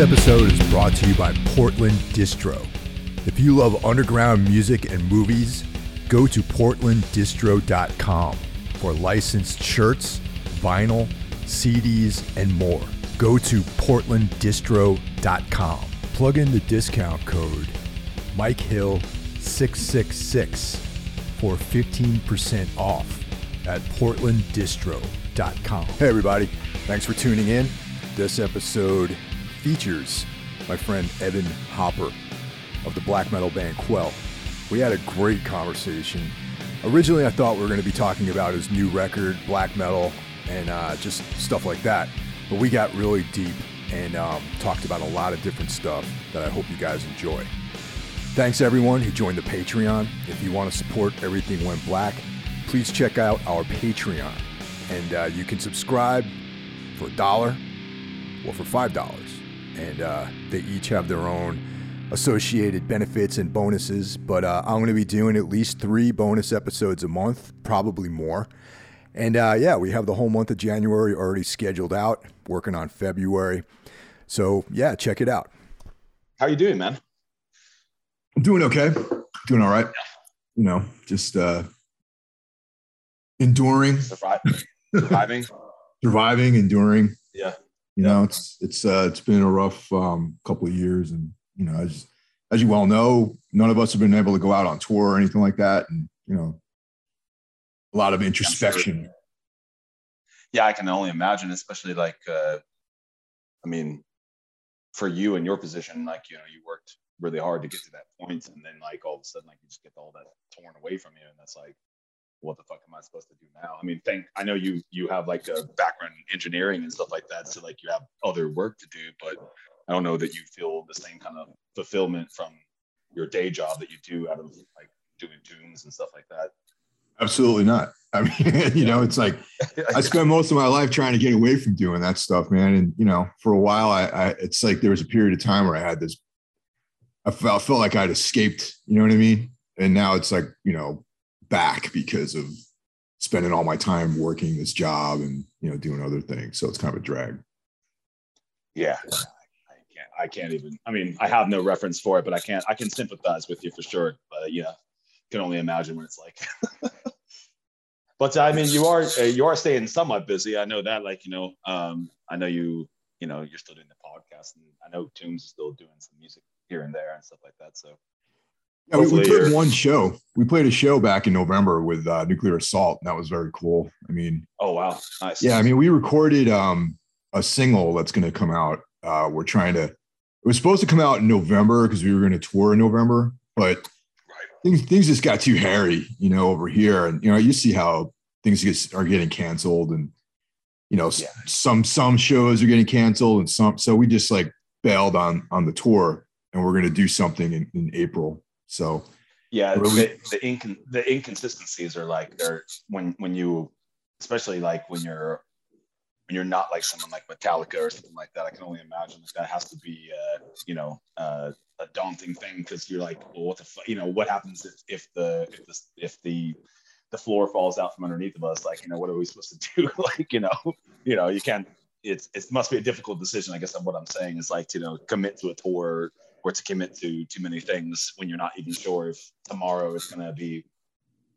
episode is brought to you by Portland Distro. If you love underground music and movies, go to portlanddistro.com for licensed shirts, vinyl, CDs, and more. Go to portlanddistro.com. Plug in the discount code Mike Hill 666 for 15% off at portlanddistro.com. Hey everybody, thanks for tuning in. This episode features my friend Evan Hopper of the black metal band Quell. We had a great conversation. Originally, I thought we were going to be talking about his new record, black metal, and uh, just stuff like that. But we got really deep and um, talked about a lot of different stuff that I hope you guys enjoy. Thanks everyone who joined the Patreon. If you want to support Everything Went Black, please check out our Patreon. And uh, you can subscribe for a dollar or for five dollars. And uh, they each have their own associated benefits and bonuses. But uh, I'm going to be doing at least three bonus episodes a month, probably more. And uh, yeah, we have the whole month of January already scheduled out, working on February. So yeah, check it out. How are you doing, man? I'm doing okay. Doing all right. You know, just uh enduring, surviving, surviving, enduring. Yeah. You know, it's it's uh it's been a rough um couple of years and you know, as as you well know, none of us have been able to go out on tour or anything like that. And, you know, a lot of introspection. Yeah, I can only imagine, especially like uh I mean, for you in your position, like, you know, you worked really hard to get to that point and then like all of a sudden like you just get all that torn away from you and that's like what the fuck am I supposed to do now? I mean, thank I know you you have like a background in engineering and stuff like that, so like you have other work to do, but I don't know that you feel the same kind of fulfillment from your day job that you do out of like doing tunes and stuff like that. Absolutely not. I mean, you know, it's like I spent most of my life trying to get away from doing that stuff, man. And you know, for a while, I, I it's like there was a period of time where I had this. I felt, I felt like I'd escaped. You know what I mean? And now it's like you know back because of spending all my time working this job and you know doing other things. So it's kind of a drag. Yeah, I can't. I can't even. I mean, I have no reference for it, but I can't. I can sympathize with you for sure. But yeah, can only imagine what it's like. but I mean, you are you are staying somewhat busy. I know that. Like you know, um, I know you. You know, you're still doing the podcast, and I know Tombs is still doing some music here and there and stuff like that. So yeah, we, we played one show. We played a show back in November with uh, Nuclear Assault. And that was very cool. I mean, oh wow, nice. Yeah, I mean, we recorded um, a single that's going to come out. Uh, we're trying to. It was supposed to come out in November because we were going to tour in November, but things things just got too hairy, you know, over here. And you know, you see how things get, are getting canceled, and you know, yeah. some some shows are getting canceled, and some. So we just like bailed on on the tour, and we're going to do something in, in April. So yeah, really- the the, incon- the inconsistencies are like they're when when you especially like when you're when you're not like someone like Metallica or something like that. I can only imagine that, that has to be uh, you know uh, a daunting thing because you're like, well, what the fuck? You know, what happens if, if the if the if the the floor falls out from underneath of us? Like, you know, what are we supposed to do? like, you know, you know, you can't. It's it must be a difficult decision. I guess what I'm saying is like to you know commit to a tour or to commit to too many things when you're not even sure if tomorrow is going to be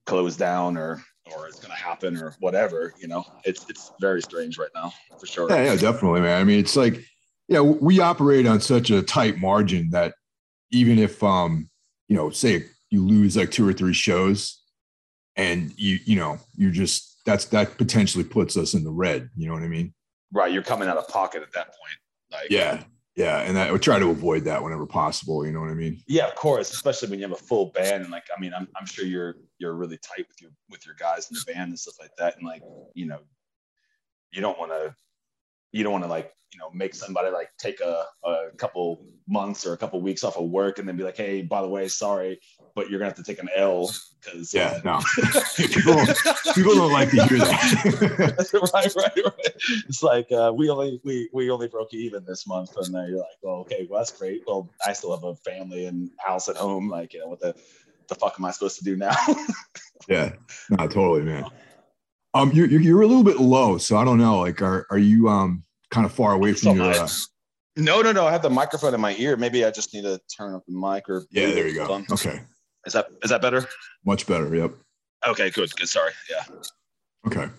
closed down or or it's going to happen or whatever you know? It's it's very strange right now for sure. Yeah, yeah definitely man. I mean it's like yeah we operate on such a tight margin that even if um you know say you lose like two or three shows and you you know you're just that's that potentially puts us in the red you know what i mean? Right you're coming out of pocket at that point like yeah yeah, and I would try to avoid that whenever possible. You know what I mean? Yeah, of course, especially when you have a full band. And like, I mean, I'm, I'm sure you're you're really tight with your with your guys in the band and stuff like that. And like, you know, you don't want to you don't want to like you know make somebody like take a, a couple months or a couple weeks off of work and then be like hey by the way sorry but you're gonna have to take an l because yeah uh, no. People, people don't like to hear that. Right, right right. It's like uh, we only we we only broke even this month and then you're like well okay well that's great. Well i still have a family and house at home. Like you know what the the fuck am i supposed to do now? Yeah. No totally man um, you're, you're a little bit low, so I don't know. Like, are are you um kind of far away from your? Uh, No, no, no. I have the microphone in my ear. Maybe I just need to turn up the mic or. Yeah, there you go. Okay. Is that is that better? Much better. Yep. Okay. Good. Good. Sorry. Yeah. Okay.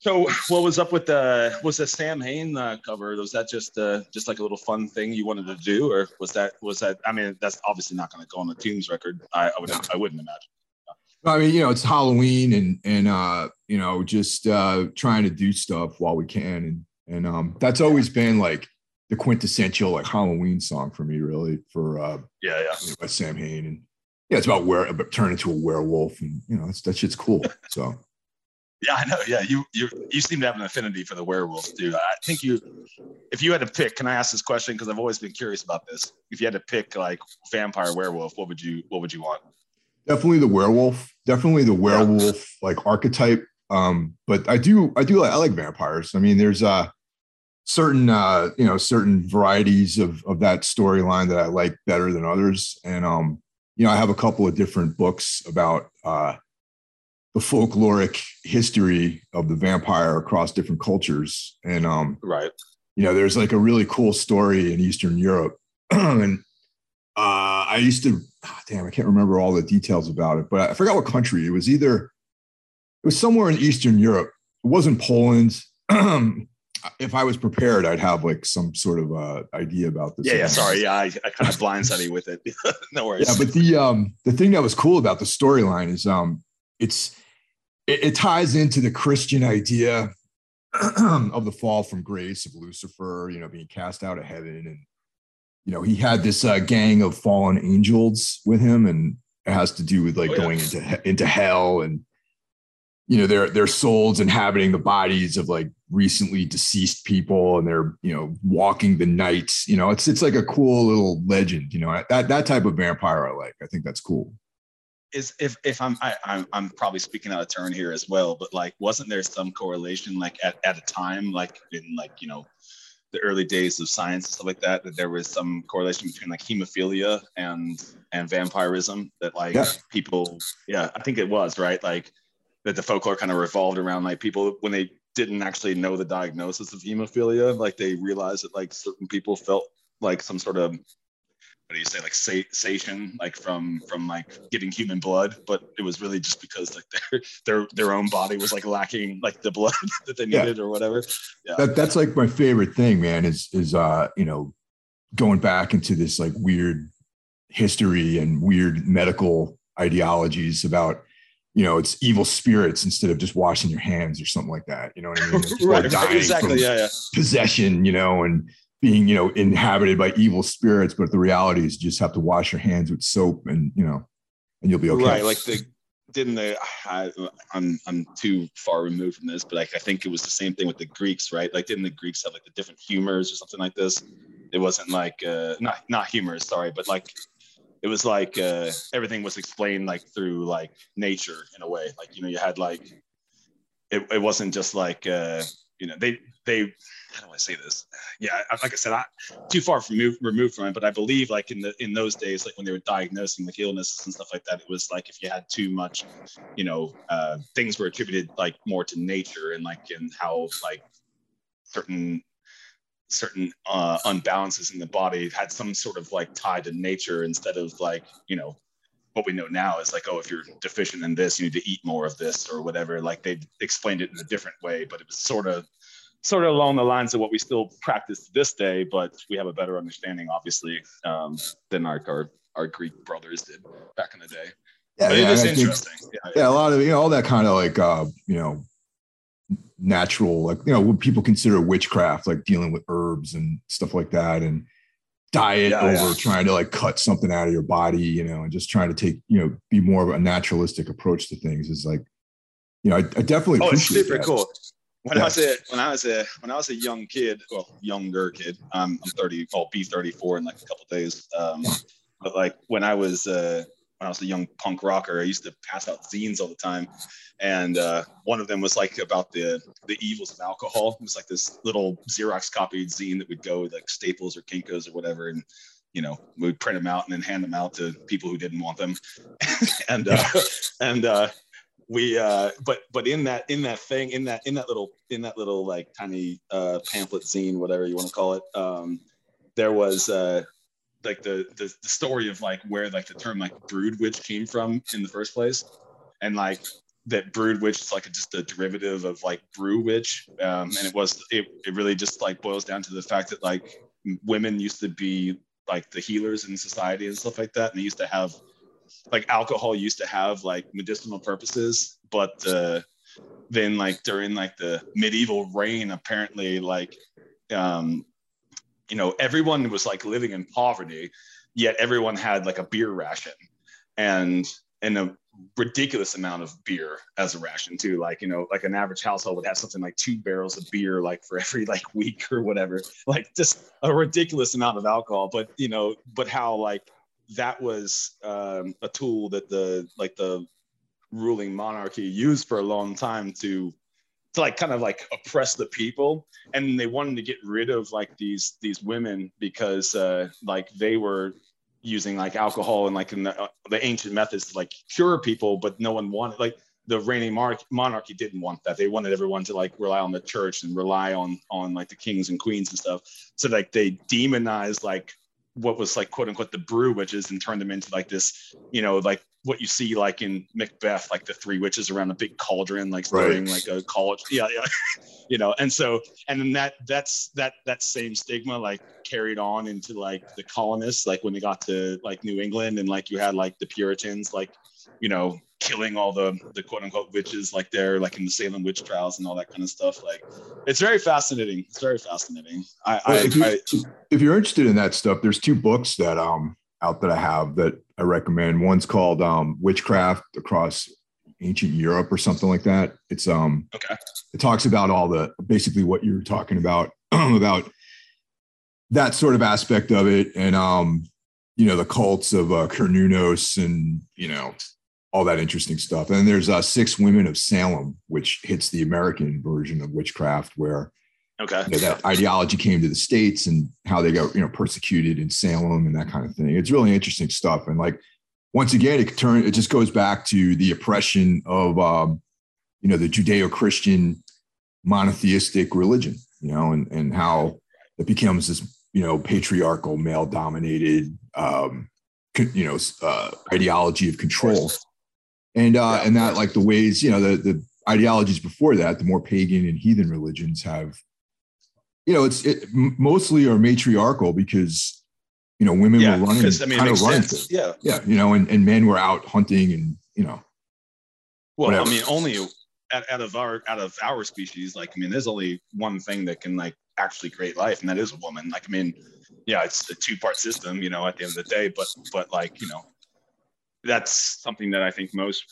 So, what was up with the was the Samhain uh, cover? Was that just uh, just like a little fun thing you wanted to do, or was that was that? I mean, that's obviously not going to go on the Tombs record. I, I would I wouldn't imagine. I mean, you know, it's Halloween and and uh, you know, just uh trying to do stuff while we can. And and um that's always been like the quintessential like Halloween song for me, really, for uh yeah, yeah. You know, by Samhain. And yeah, it's about where about turning into a werewolf and you know, that's that shit's cool. So yeah, I know. Yeah, you you you seem to have an affinity for the werewolves, dude. I think you, if you had to pick, can I ask this question? Because I've always been curious about this. If you had to pick like vampire werewolf, what would you what would you want? Definitely the werewolf. Definitely the werewolf yeah. like archetype. Um, but I do I do like I like vampires. I mean, there's uh certain uh you know certain varieties of of that storyline that I like better than others, and um you know I have a couple of different books about uh the folkloric history of the vampire across different cultures. And um, right, you know, there's like a really cool story in Eastern Europe, and uh, I used to, oh, damn, I can't remember all the details about it, but I forgot what country it was. Either it was somewhere in Eastern Europe. It wasn't Poland. if I was prepared, I'd have like some sort of uh, idea about this. Yeah, yeah. Sorry, yeah, I, I kind of blindsided you with it. no worries. Yeah, but the um the thing that was cool about the storyline is um it's it, it ties into the Christian idea of the fall from grace of Lucifer, you know, being cast out of heaven. And, you know, he had this uh, gang of fallen angels with him, and it has to do with like oh, yeah. going into, into hell and, you know, their, their souls inhabiting the bodies of like recently deceased people and they're, you know, walking the night. You know, it's, it's like a cool little legend, you know, that, that type of vampire I like. I think that's cool is if if I'm I, I'm I'm probably speaking out of turn here as well, but like wasn't there some correlation like at, at a time like in like you know the early days of science and stuff like that that there was some correlation between like hemophilia and and vampirism that like yeah. people yeah I think it was right like that the folklore kind of revolved around like people when they didn't actually know the diagnosis of hemophilia like they realized that like certain people felt like some sort of what do you say like satiation like from from like giving human blood but it was really just because like their their their own body was like lacking like the blood that they needed yeah. or whatever. Yeah. That, that's like my favorite thing man is is uh you know going back into this like weird history and weird medical ideologies about you know it's evil spirits instead of just washing your hands or something like that you know what i mean? Right, right exactly. yeah yeah. possession you know and being you know inhabited by evil spirits but the reality is you just have to wash your hands with soap and you know and you'll be okay. Right like the didn't they I, i'm i'm too far removed from this but like i think it was the same thing with the greeks right? Like didn't the greeks have like the different humors or something like this? It wasn't like uh not not humors sorry but like it was like uh everything was explained like through like nature in a way. Like you know you had like it, it wasn't just like uh you know they they how do I say this? Yeah, like I said, I too far from move, removed from it, but I believe like in the in those days, like when they were diagnosing like illnesses and stuff like that, it was like if you had too much, you know, uh, things were attributed like more to nature and like in how like certain certain uh, unbalances in the body had some sort of like tie to nature instead of like you know what we know now is like oh if you're deficient in this you need to eat more of this or whatever like they explained it in a different way but it was sort of sort of along the lines of what we still practice to this day, but we have a better understanding, obviously, um, than our, our, our Greek brothers did back in the day. Yeah, yeah, it is interesting. Think, yeah, yeah, a lot of you know all that kind of like uh, you know natural like you know what people consider witchcraft, like dealing with herbs and stuff like that, and diet yeah, over yeah. trying to like cut something out of your body, you know, and just trying to take you know be more of a naturalistic approach to things is like you know I, I definitely oh, it's super that. cool when yeah. I was a when I was a when I was a young kid, well, younger kid, I'm I'm 30, I'll be 34 in like a couple days. Um, but like when I was uh, when I was a young punk rocker, I used to pass out zines all the time, and uh, one of them was like about the the evils of alcohol. It was like this little Xerox copied zine that would go with like Staples or Kinkos or whatever, and you know we'd print them out and then hand them out to people who didn't want them, and uh, and uh, we uh but but in that in that thing in that in that little in that little like tiny uh pamphlet zine whatever you want to call it um there was uh like the, the the story of like where like the term like brood witch came from in the first place. And like that brood witch is like a, just a derivative of like brew witch um and it was it, it really just like boils down to the fact that like women used to be like the healers in society and stuff like that and they used to have like alcohol used to have like medicinal purposes, but uh, then like during like the medieval reign, apparently like um, you know everyone was like living in poverty, yet everyone had like a beer ration, and and a ridiculous amount of beer as a ration too. Like you know, like an average household would have something like two barrels of beer like for every like week or whatever. Like just a ridiculous amount of alcohol. But you know, but how like that was um, a tool that the like the ruling monarchy used for a long time to to like kind of like oppress the people. And they wanted to get rid of like these these women because uh like they were using like alcohol and like in the, uh, the ancient methods to like cure people but no one wanted like the reigning monarchy, monarchy didn't want that. They wanted everyone to like rely on the church and rely on on like the kings and queens and stuff. So like they demonized like what was like quote unquote the brew witches and turned them into like this, you know, like what you see like in Macbeth, like the three witches around a big cauldron, like right. like a college. Yeah, yeah. you know, and so and then that that's that that same stigma like carried on into like the colonists, like when they got to like New England and like you had like the Puritans, like, you know, killing all the the quote unquote witches like they're like in the Salem witch trials and all that kind of stuff. Like it's very fascinating. It's very fascinating. I, I, if, you, if you're interested in that stuff, there's two books that um out that I have that I recommend. One's called um Witchcraft Across Ancient Europe or something like that. It's um okay. It talks about all the basically what you're talking about about that sort of aspect of it and um you know the cults of uh, Cernunnos and you know all that interesting stuff. And there's uh, Six Women of Salem, which hits the American version of witchcraft, where okay you know, that ideology came to the states and how they got you know persecuted in Salem and that kind of thing. It's really interesting stuff. And like once again, it turn it just goes back to the oppression of um, you know the Judeo-Christian monotheistic religion, you know, and and how it becomes this you know patriarchal, male-dominated um, you know uh, ideology of control and uh, yeah, and that like the ways you know the the ideologies before that, the more pagan and heathen religions have, you know, it's it mostly are matriarchal because you know women yeah, were running, I mean, kind of running, sense. yeah, yeah, you know, and and men were out hunting and you know. Well, whatever. I mean, only out, out of our out of our species, like I mean, there's only one thing that can like actually create life, and that is a woman. Like I mean, yeah, it's a two part system, you know, at the end of the day, but but like you know, that's something that I think most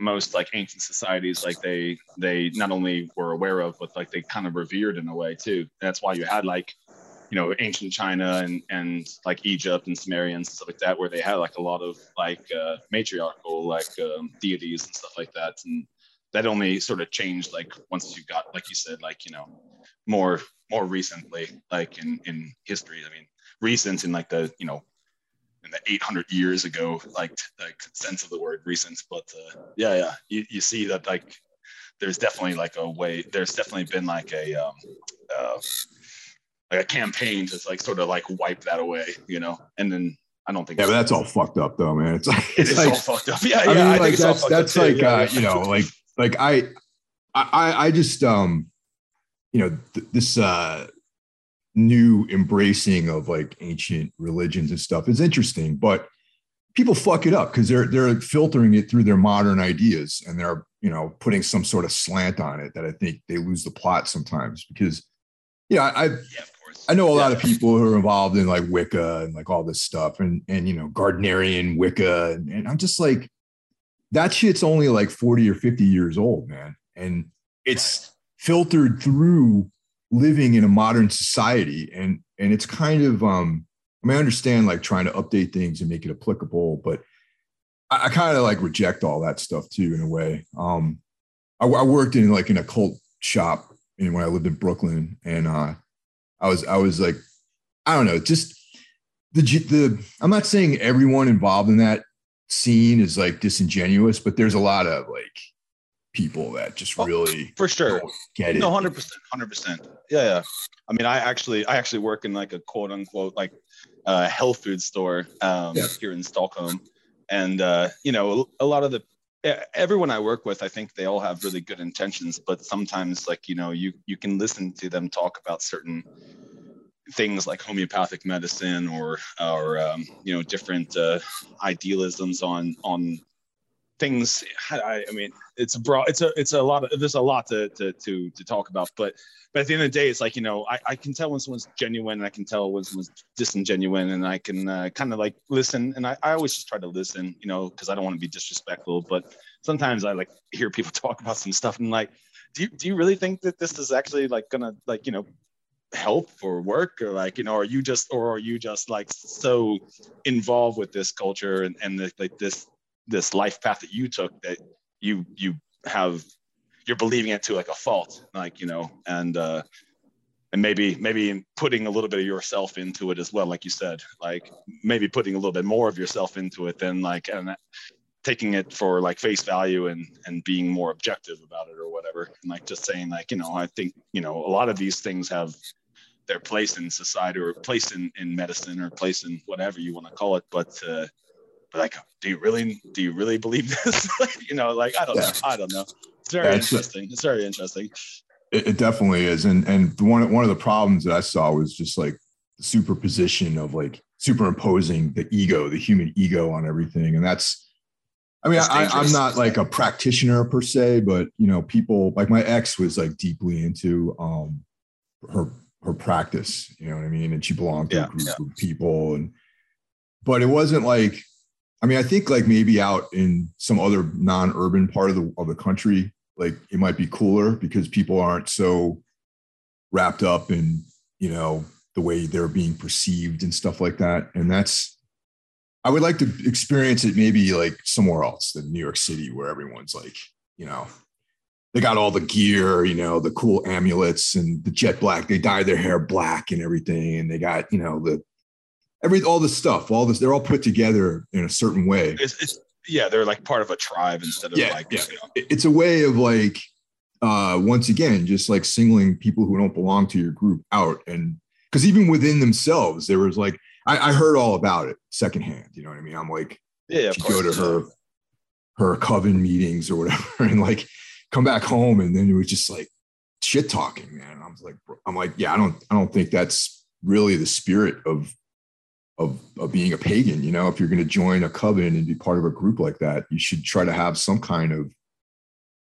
most like ancient societies like they they not only were aware of but like they kind of revered in a way too. That's why you had like you know ancient china and and like egypt and samaria and stuff like that where they had like a lot of like uh, matriarchal like um, deities and stuff like that. And that only sort of changed like once you got like you said like you know more more recently like in in history. I mean recent in like the you know in the 800 years ago, like like sense of the word recent. But uh, yeah, yeah, you, you see that like there's definitely like a way. There's definitely been like a um, uh, like a campaign to like sort of like wipe that away, you know. And then I don't think. Yeah, but that's all fucked up though, man. It's like it's like, all fucked up. Yeah, yeah. I, mean, I like that's that's like yeah, uh, yeah. you know like like I I I just um you know th- this uh new embracing of like ancient religions and stuff is interesting, but people fuck it up because they're they're filtering it through their modern ideas and they're you know putting some sort of slant on it that I think they lose the plot sometimes because yeah I yeah, I know a lot of people who are involved in like Wicca and like all this stuff and and you know Gardnerian Wicca and, and I'm just like that shit's only like 40 or 50 years old man and it's filtered through living in a modern society and and it's kind of um i mean i understand like trying to update things and make it applicable but i, I kind of like reject all that stuff too in a way. Um I, I worked in like an occult shop and when i lived in brooklyn and uh i was i was like i don't know just the the i'm not saying everyone involved in that scene is like disingenuous but there's a lot of like people that just oh, really for sure get it. No, hundred percent, hundred percent. Yeah, yeah. I mean, I actually, I actually work in like a quote unquote like uh, health food store um, yeah. here in Stockholm, and uh, you know, a lot of the everyone I work with, I think they all have really good intentions, but sometimes like you know, you you can listen to them talk about certain things like homeopathic medicine or or um, you know different uh, idealisms on on things I, I, mean it's a broad it's a it's a lot of there's a lot to, to to to talk about but but at the end of the day it's like you know i, I can tell when someone's genuine and i can tell when someone's disingenuine and i can uh, kind of like listen and I, I always just try to listen you know because i don't want to be disrespectful but sometimes i like hear people talk about some stuff and like do you, do you really think that this is actually like gonna like you know help or work? Or like you know are you just or are you just like so involved with this culture and, and the, like this this life path that you took that you you have you're believing it to like a fault like you know and uh and maybe maybe putting a little bit of yourself into it as well like you said like maybe putting a little bit more of yourself into it than like and taking it for like face value and and being more objective about it or whatever. And like just saying like you know i think you know a lot of these things have their place in society or place in in medicine or place in whatever you want to call it but uh like, do you really do you really believe this? you know, like I don't know. I don't know. It's very interesting. it's very interesting. It, it, definitely is. And and one one of the problems that I saw was just like the superposition of like superimposing the ego, the human ego on everything. And that's I mean, I, I'm not like a practitioner per se, but you know, people like my ex was like deeply into um her her practice, you know what I mean? And she belonged to yeah, a group yeah. of people and but it wasn't like I mean, I think like maybe out in some other non-urban part of the of the country, like it might be cooler because people aren't so wrapped up in, you know, the way they're being perceived and stuff like that. And that's I would like to experience it maybe like somewhere else than New York City, where everyone's like, you know, they got all the gear, you know, the cool amulets and the jet black. They dye their hair black and everything. And they got, you know, the every all this stuff, all this, they're all put together in a certain way. It's, it's yeah, they're like part of a tribe instead of yeah, like yeah. You know. It's a way of like uh once again, just like singling people who don't belong to your group out. And because even within themselves, there was like I, I, heard all about it secondhand. You know what I mean? I'm like, yeah, go to her her coven meetings or whatever, and like come back home, and then it was just like shit talking, man. And I was like, I'm like, yeah, I don't, I don't think that's really the spirit of of, of being a pagan. You know, if you're going to join a coven and be part of a group like that, you should try to have some kind of,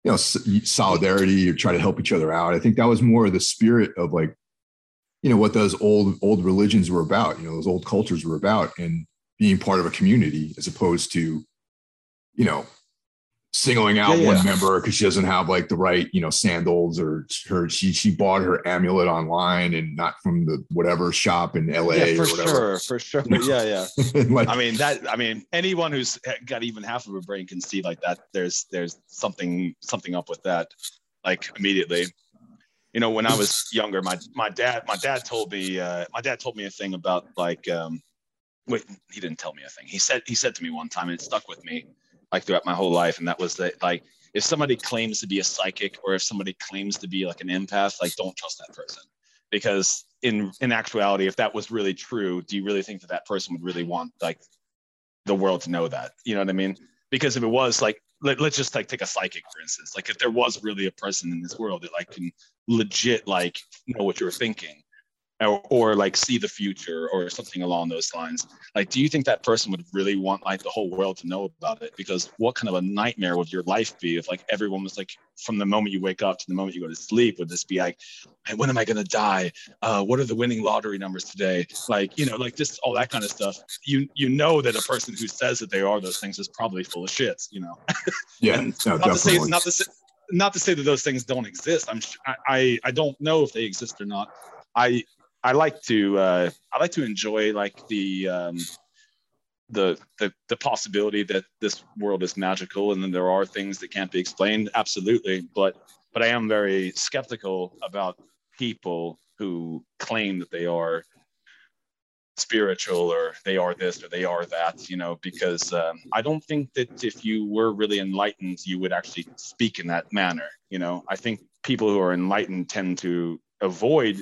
you know, solidarity or try to help each other out. I think that was more of the spirit of like, you know, what those old old religions were about. You know, those old cultures were about, and being part of a community as opposed to, you know, singling out yeah, one yeah. member because she doesn't have like the right you know sandals or her she she bought her amulet online and not from the whatever shop in LA yeah, for sure for sure. Yeah yeah. Like, I mean that I mean anyone who's got even half of a brain can see like that there's there's something something up with that like immediately. You know when I was younger my my dad my dad told me uh, my dad told me a thing about like um wait he didn't tell me a thing. He said he said to me one time and it stuck with me like throughout my whole life, and that was that like if somebody claims to be a psychic or if somebody claims to be like an empath, like don't trust that person because in in actuality, if that was really true, do you really think that that person would really want like the world to know that? You know what I mean? Because if it was like let, us just like take a psychic for instance like if there was really a person in this world that like can legit like know what you're thinking or, or like see the future or something along those lines. Like do you think that person would really want like the whole world to know about it? Because what kind of a nightmare would your life be if like everyone was like from the moment you wake up to the moment you go to sleep would this be like hey, when am i going to die? Uh, what are the winning lottery numbers today? Like you know like just all that kind of stuff. You you know that a person who says that they are those things is probably full of shit you know? Yeah no, not to say not to say not to say that those things don't exist. I'm I, I don't know if they exist or not. I I like to uh, I like to enjoy like the um, the, the the possibility that this world is magical and then there are things that can't be explained. Absolutely, but but I am very skeptical about people who claim that they are spiritual or they are this or they are that you know because um, i don't think that if you were really enlightened you would actually speak in that manner you know i think people who are enlightened tend to avoid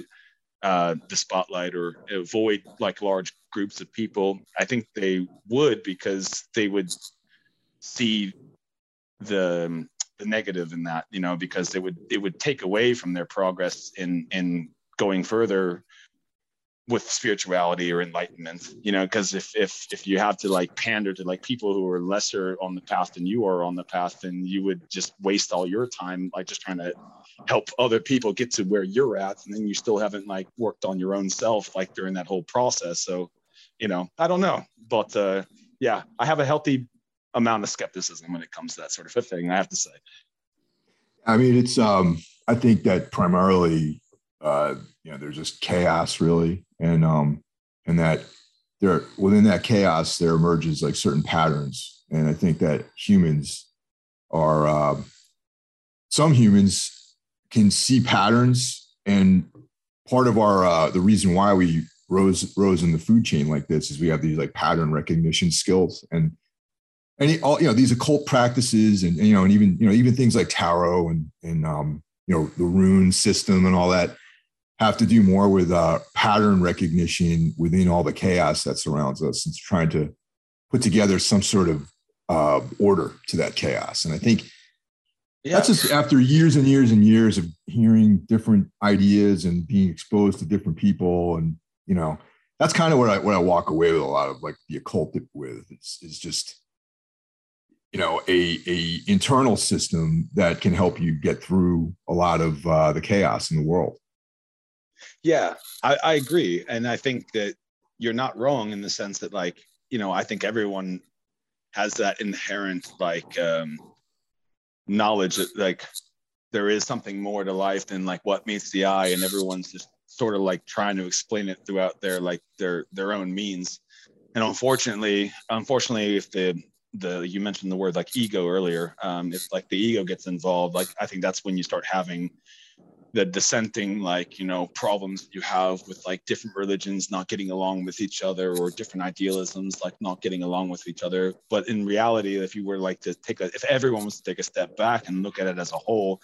uh, the spotlight or avoid like large groups of people i think they would because they would see the the negative in that you know because it would it would take away from their progress in in going further with spirituality or enlightenment you know because if if if you have to like pander to like people who are lesser on the path than you are on the path then you would just waste all your time like just trying to help other people get to where you're at and then you still haven't like worked on your own self like during that whole process. So you know i don't know. But uh yeah i have a healthy amount of skepticism when it comes to that sort of thing i have to say. I mean it's um i think that primarily uh you know there's just chaos really. And um and that there within that chaos there emerges like certain patterns. And i think that humans are uh, some humans can see patterns and part of our uh, the reason why we rose rose in the food chain like this is we have these like pattern recognition skills and and all you know these occult practices and, and you know and even you know even things like tarot and and um you know the rune system and all that have to do more with uh, pattern recognition within all the chaos that surrounds us and trying to put together some sort of uh, order to that chaos. And I think yeah. that's just after years and years and years of hearing different ideas and being exposed to different people. And, you know, that's kind of what I, what I walk away with a lot of like the occult with is, is just, you know, a, a internal system that can help you get through a lot of uh, the chaos in the world. Yeah, I, I agree. And I think that you're not wrong in the sense that, like, you know, I think everyone has that inherent, like, um, knowledge that, like, there is something more to life than like what meets the eye and everyone's just sort of like trying to explain it throughout their like their their own means. And unfortunately unfortunately if the the you mentioned the word like ego earlier um if like the ego gets involved like i think that's when you start having the dissenting like you know problems you have with like different religions not getting along with each other or different idealisms like not getting along with each other. But in reality if you were like to take a if everyone was to take a step back and look at it as a whole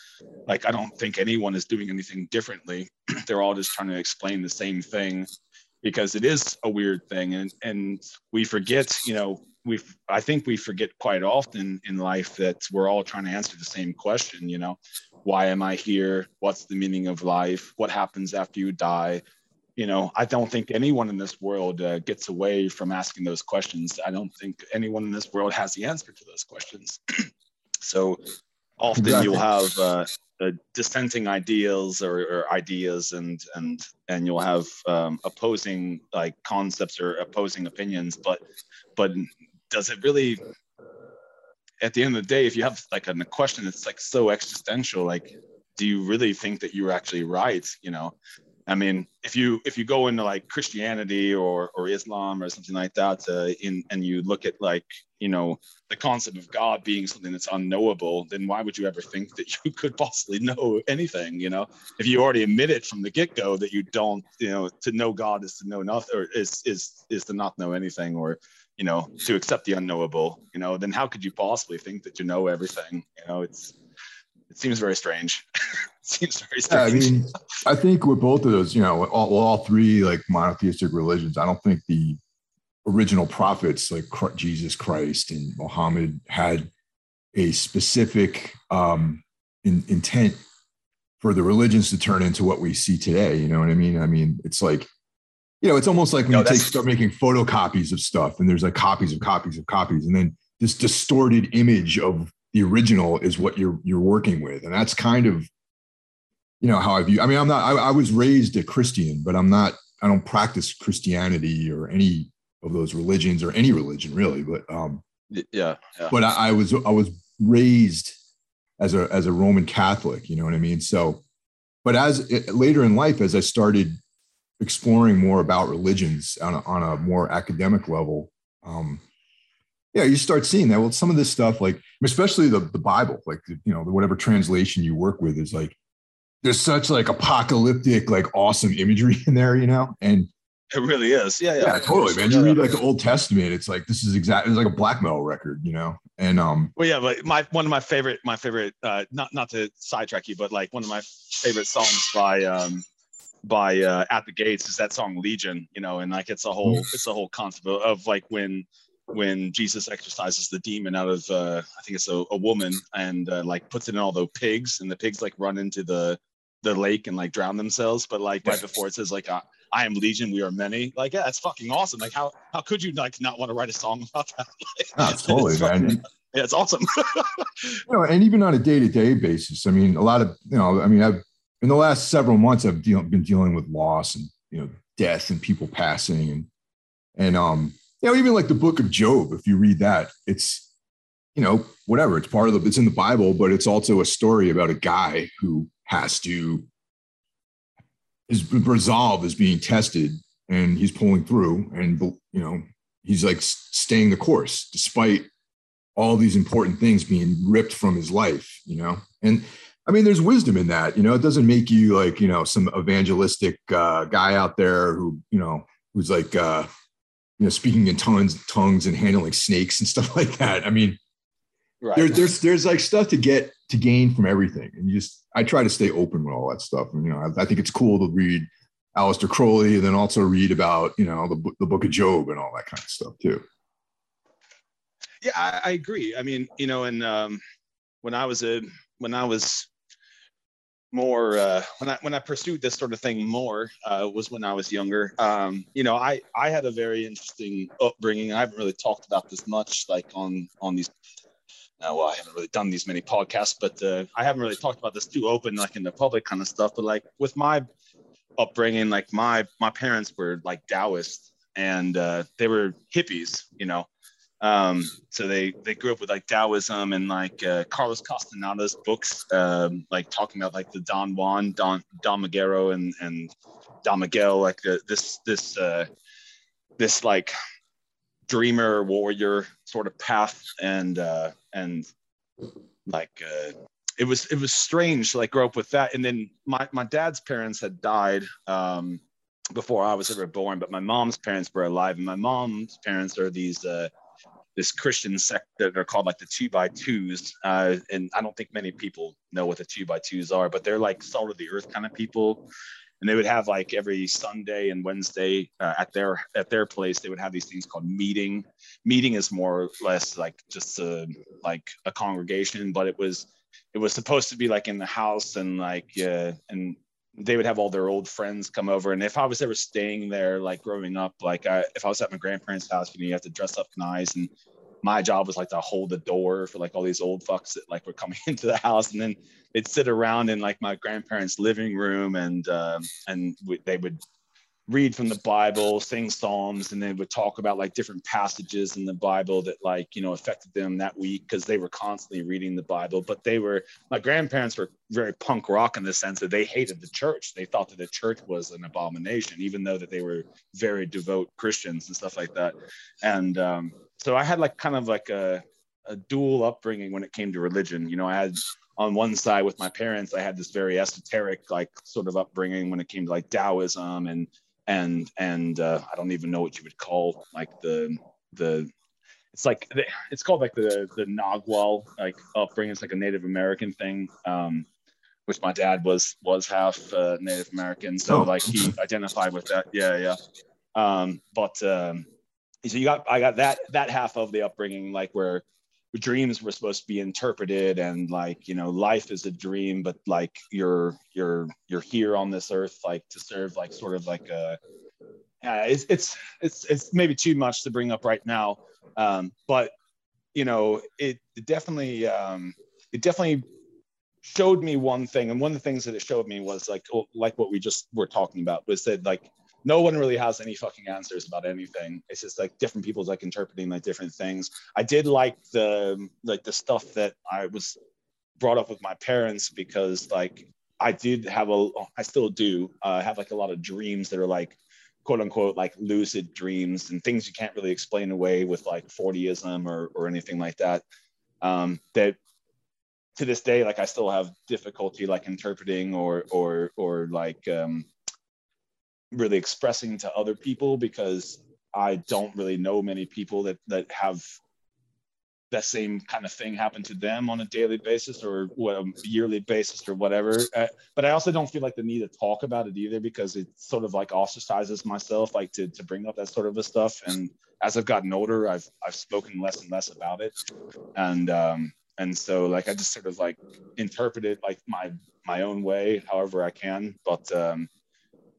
like i don't think anyone is doing anything differently. They're all just trying to explain the same thing because it is a weird thing. And and we forget you know we i think we forget quite often in life that we're all trying to answer the same question you know why am i here? What's the meaning of life? What happens after you die? You know i don't think anyone in this world uh, gets away from asking those questions. I don't think anyone in this world has the answer to those questions. So often exactly. you'll have uh, uh, dissenting ideals or, or, ideas and and and you'll have um, opposing like concepts or opposing opinions but but does it really at the end of the day if you have like a question that's like so existential like do you really think that you're actually right you know I mean, if you if you go into like Christianity or or Islam or something like that, uh, in and you look at like you know the concept of God being something that's unknowable, then why would you ever think that you could possibly know anything? You know, if you already admit it from the get go that you don't, you know, to know God is to know nothing, or is is is to not know anything, or you know, to accept the unknowable. You know, then how could you possibly think that you know everything? You know, it's it seems very strange. seems very strange. Yeah, I mean, I think with both of those, you know, all, all three like monotheistic religions, I don't think the original prophets like Jesus Christ and Muhammad had a specific um, in, intent for the religions to turn into what we see today. You know what I mean? I mean, it's like, you know, it's almost like when no, you take, start making photocopies of stuff and there's like copies of copies of copies, and then this distorted image of the original is what you're you're working with, and that's kind of you know how I view. I mean, I'm not. I, I was raised a Christian, but I'm not. I don't practice Christianity or any of those religions or any religion really. But um, yeah, yeah. But I, I was I was raised as a as a Roman Catholic. You know what I mean? So, but as later in life, as I started exploring more about religions on a, on a more academic level, um, yeah, you start seeing that. Well, some of this stuff, like especially the the Bible, like you know, whatever translation you work with, is like there's such like apocalyptic, like awesome imagery in there, you know, and It really is. Yeah, yeah. Yeah, totally, man. You read like the Old Testament, it's like this is exactly it's like a black metal record, you know. And um well yeah, but my one of my favorite my favorite uh not not to sidetrack you, but like one of my favorite songs by um by uh at the gates is that song Legion, you know, and like it's a whole it's a whole concept of, of like when when Jesus exorcises the demon out of uh I think it's a, a woman and uh, like puts it in all the pigs and the pigs like run into the the lake and like drown themselves. But like right before it says like uh, I am Legion, we are many. Like, yeah, that's fucking awesome. Like, how how could you like not want to write a song about that? like, totally, man. yeah, it's awesome. you know, and even on a day to day basis, I mean, a lot of you know, I mean, I've in the last several months, I've been dealing with loss and you know, death and people passing and and um, you know, even like the Book of Job. If you read that, it's you know, whatever. It's part of the. It's in the Bible, but it's also a story about a guy who has to his resolve is being tested and he's pulling through and you know he's like staying the course despite all these important things being ripped from his life you know and i mean there's wisdom in that you know it doesn't make you like you know some evangelistic uh, guy out there who you know who's like uh you know speaking in tongues tongues and handling snakes and stuff like that i mean right. there's there's there's like stuff to get to gain from everything and you just I try to stay open with all that stuff. And, you know, I, I think it's cool to read Aleister Crowley and then also read about, you know, the, the book of Job and all that kind of stuff too. Yeah, I, I agree. I mean, you know, and um, when I was a, when I was more uh, when I when I pursued this sort of thing more uh, was when I was younger. Um, you know, I I had a very interesting upbringing. I haven't really talked about this much, like on on these uh, well, I haven't really done these many podcasts, but uh, I haven't really talked about this too open, like in the public kind of stuff. But like with my upbringing, like my my parents were like Taoists, and uh, they were hippies, you know. Um, so they they grew up with like Taoism and like uh, Carlos Castaneda's books, um, like talking about like the Don Juan, Don Don Miguel, and and Don Miguel, like the, this this uh, this like dreamer warrior sort of path. And uh and like uh it was it was strange to like grow up with that. And then my my dad's parents had died um before i was ever born but my mom's parents were alive. And my mom's parents are these uh this Christian sect that are called like the two by twos. Uh, and I don't think many people know what the two by twos are, but they're like salt of the earth kind of people and they would have like every Sunday and Wednesday uh, at their at their place they would have these things called meeting. Meeting is more or less like just a, like a congregation, but it was it was supposed to be like in the house and like uh, and they would have all their old friends come over. And if i was ever staying there like growing up like I, if i was at my grandparents house you know you have to dress up nice. And my job was like to hold the door for like all these old fucks that like were coming into the house. And then they'd sit around in like my grandparents living room and um, and we, they would read from the bible sing psalms and they would talk about like different passages in the bible that like you know affected them that week because they were constantly reading the bible. But they were my grandparents were very punk rock in the sense that they hated the church. They thought that the church was an abomination even though that they were very devout christians and stuff like that. And um, so I had like kind of like a, a dual upbringing when it came to religion. You know, I had on one side with my parents, I had this very esoteric like sort of upbringing when it came to like Taoism and and and uh, I don't even know what you would call like the the it's like it's called like the the Nagual like upbringing. It's like a Native American thing. Um, which my dad was was half uh, Native American, so oh. like he identified with that. Yeah, yeah. Um, but um, so you got I got that that half of the upbringing like where dreams were supposed to be interpreted and like you know life is a dream but like you're you're you're here on this earth like to serve like sort of like a yeah it's it's it's, it's maybe too much to bring up right now um, but you know it, it definitely um, it definitely showed me one thing and one of the things that it showed me was like like what we just were talking about was that like no one really has any fucking answers about anything. It's just like different people's like interpreting like different things. I did like the like the stuff that I was brought up with my parents because like I did have a I still do uh, have like a lot of dreams that are like quote unquote like lucid dreams and things you can't really explain away with like 40ism or or anything like that. Um, that to this day like I still have difficulty like interpreting or or or like um really expressing to other people because I don't really know many people that that have that same kind of thing happen to them on a daily basis or what a yearly basis or whatever. Uh, but I also don't feel like the need to talk about it either because it sort of like ostracizes myself, like to to bring up that sort of a stuff. And as I've gotten older, I've I've spoken less and less about it, and um, and so like I just sort of like interpret it like my my own way, however I can. But um,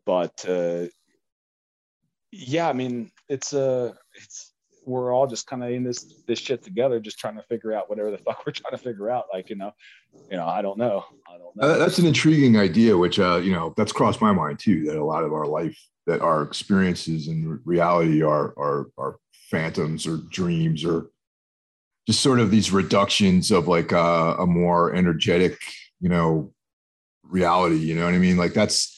but uh, yeah, I mean, it's uh it's we're all just kind of in this this shit together, just trying to figure out whatever the fuck we're trying to figure out. Like, you know, you know, I don't know. I don't know. Uh, that's an intriguing idea, which uh, you know, that's crossed my mind too. That a lot of our life, that our experiences and reality are are are phantoms or dreams or just sort of these reductions of like uh, a more energetic, you know, reality. You know what I mean? Like that's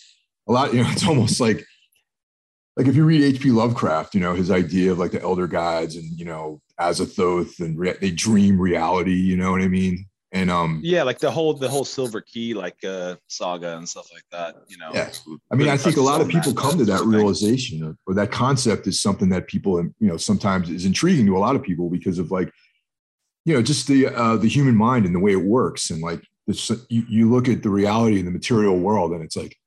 a lot. You know, it's almost like like if you read H.P. Lovecraft, you know, his idea of like the elder gods and, you know, Azathoth and re- they dream reality, you know what I mean? And um yeah, like the whole the whole silver key like uh saga and stuff like that, you know. Yeah. I mean, I think a lot of people come to that realization or, or that concept is something that people you know sometimes is intriguing to a lot of people because of like you know just the uh the human mind and the way it works and like this, you, you look at the reality in the material world and it's like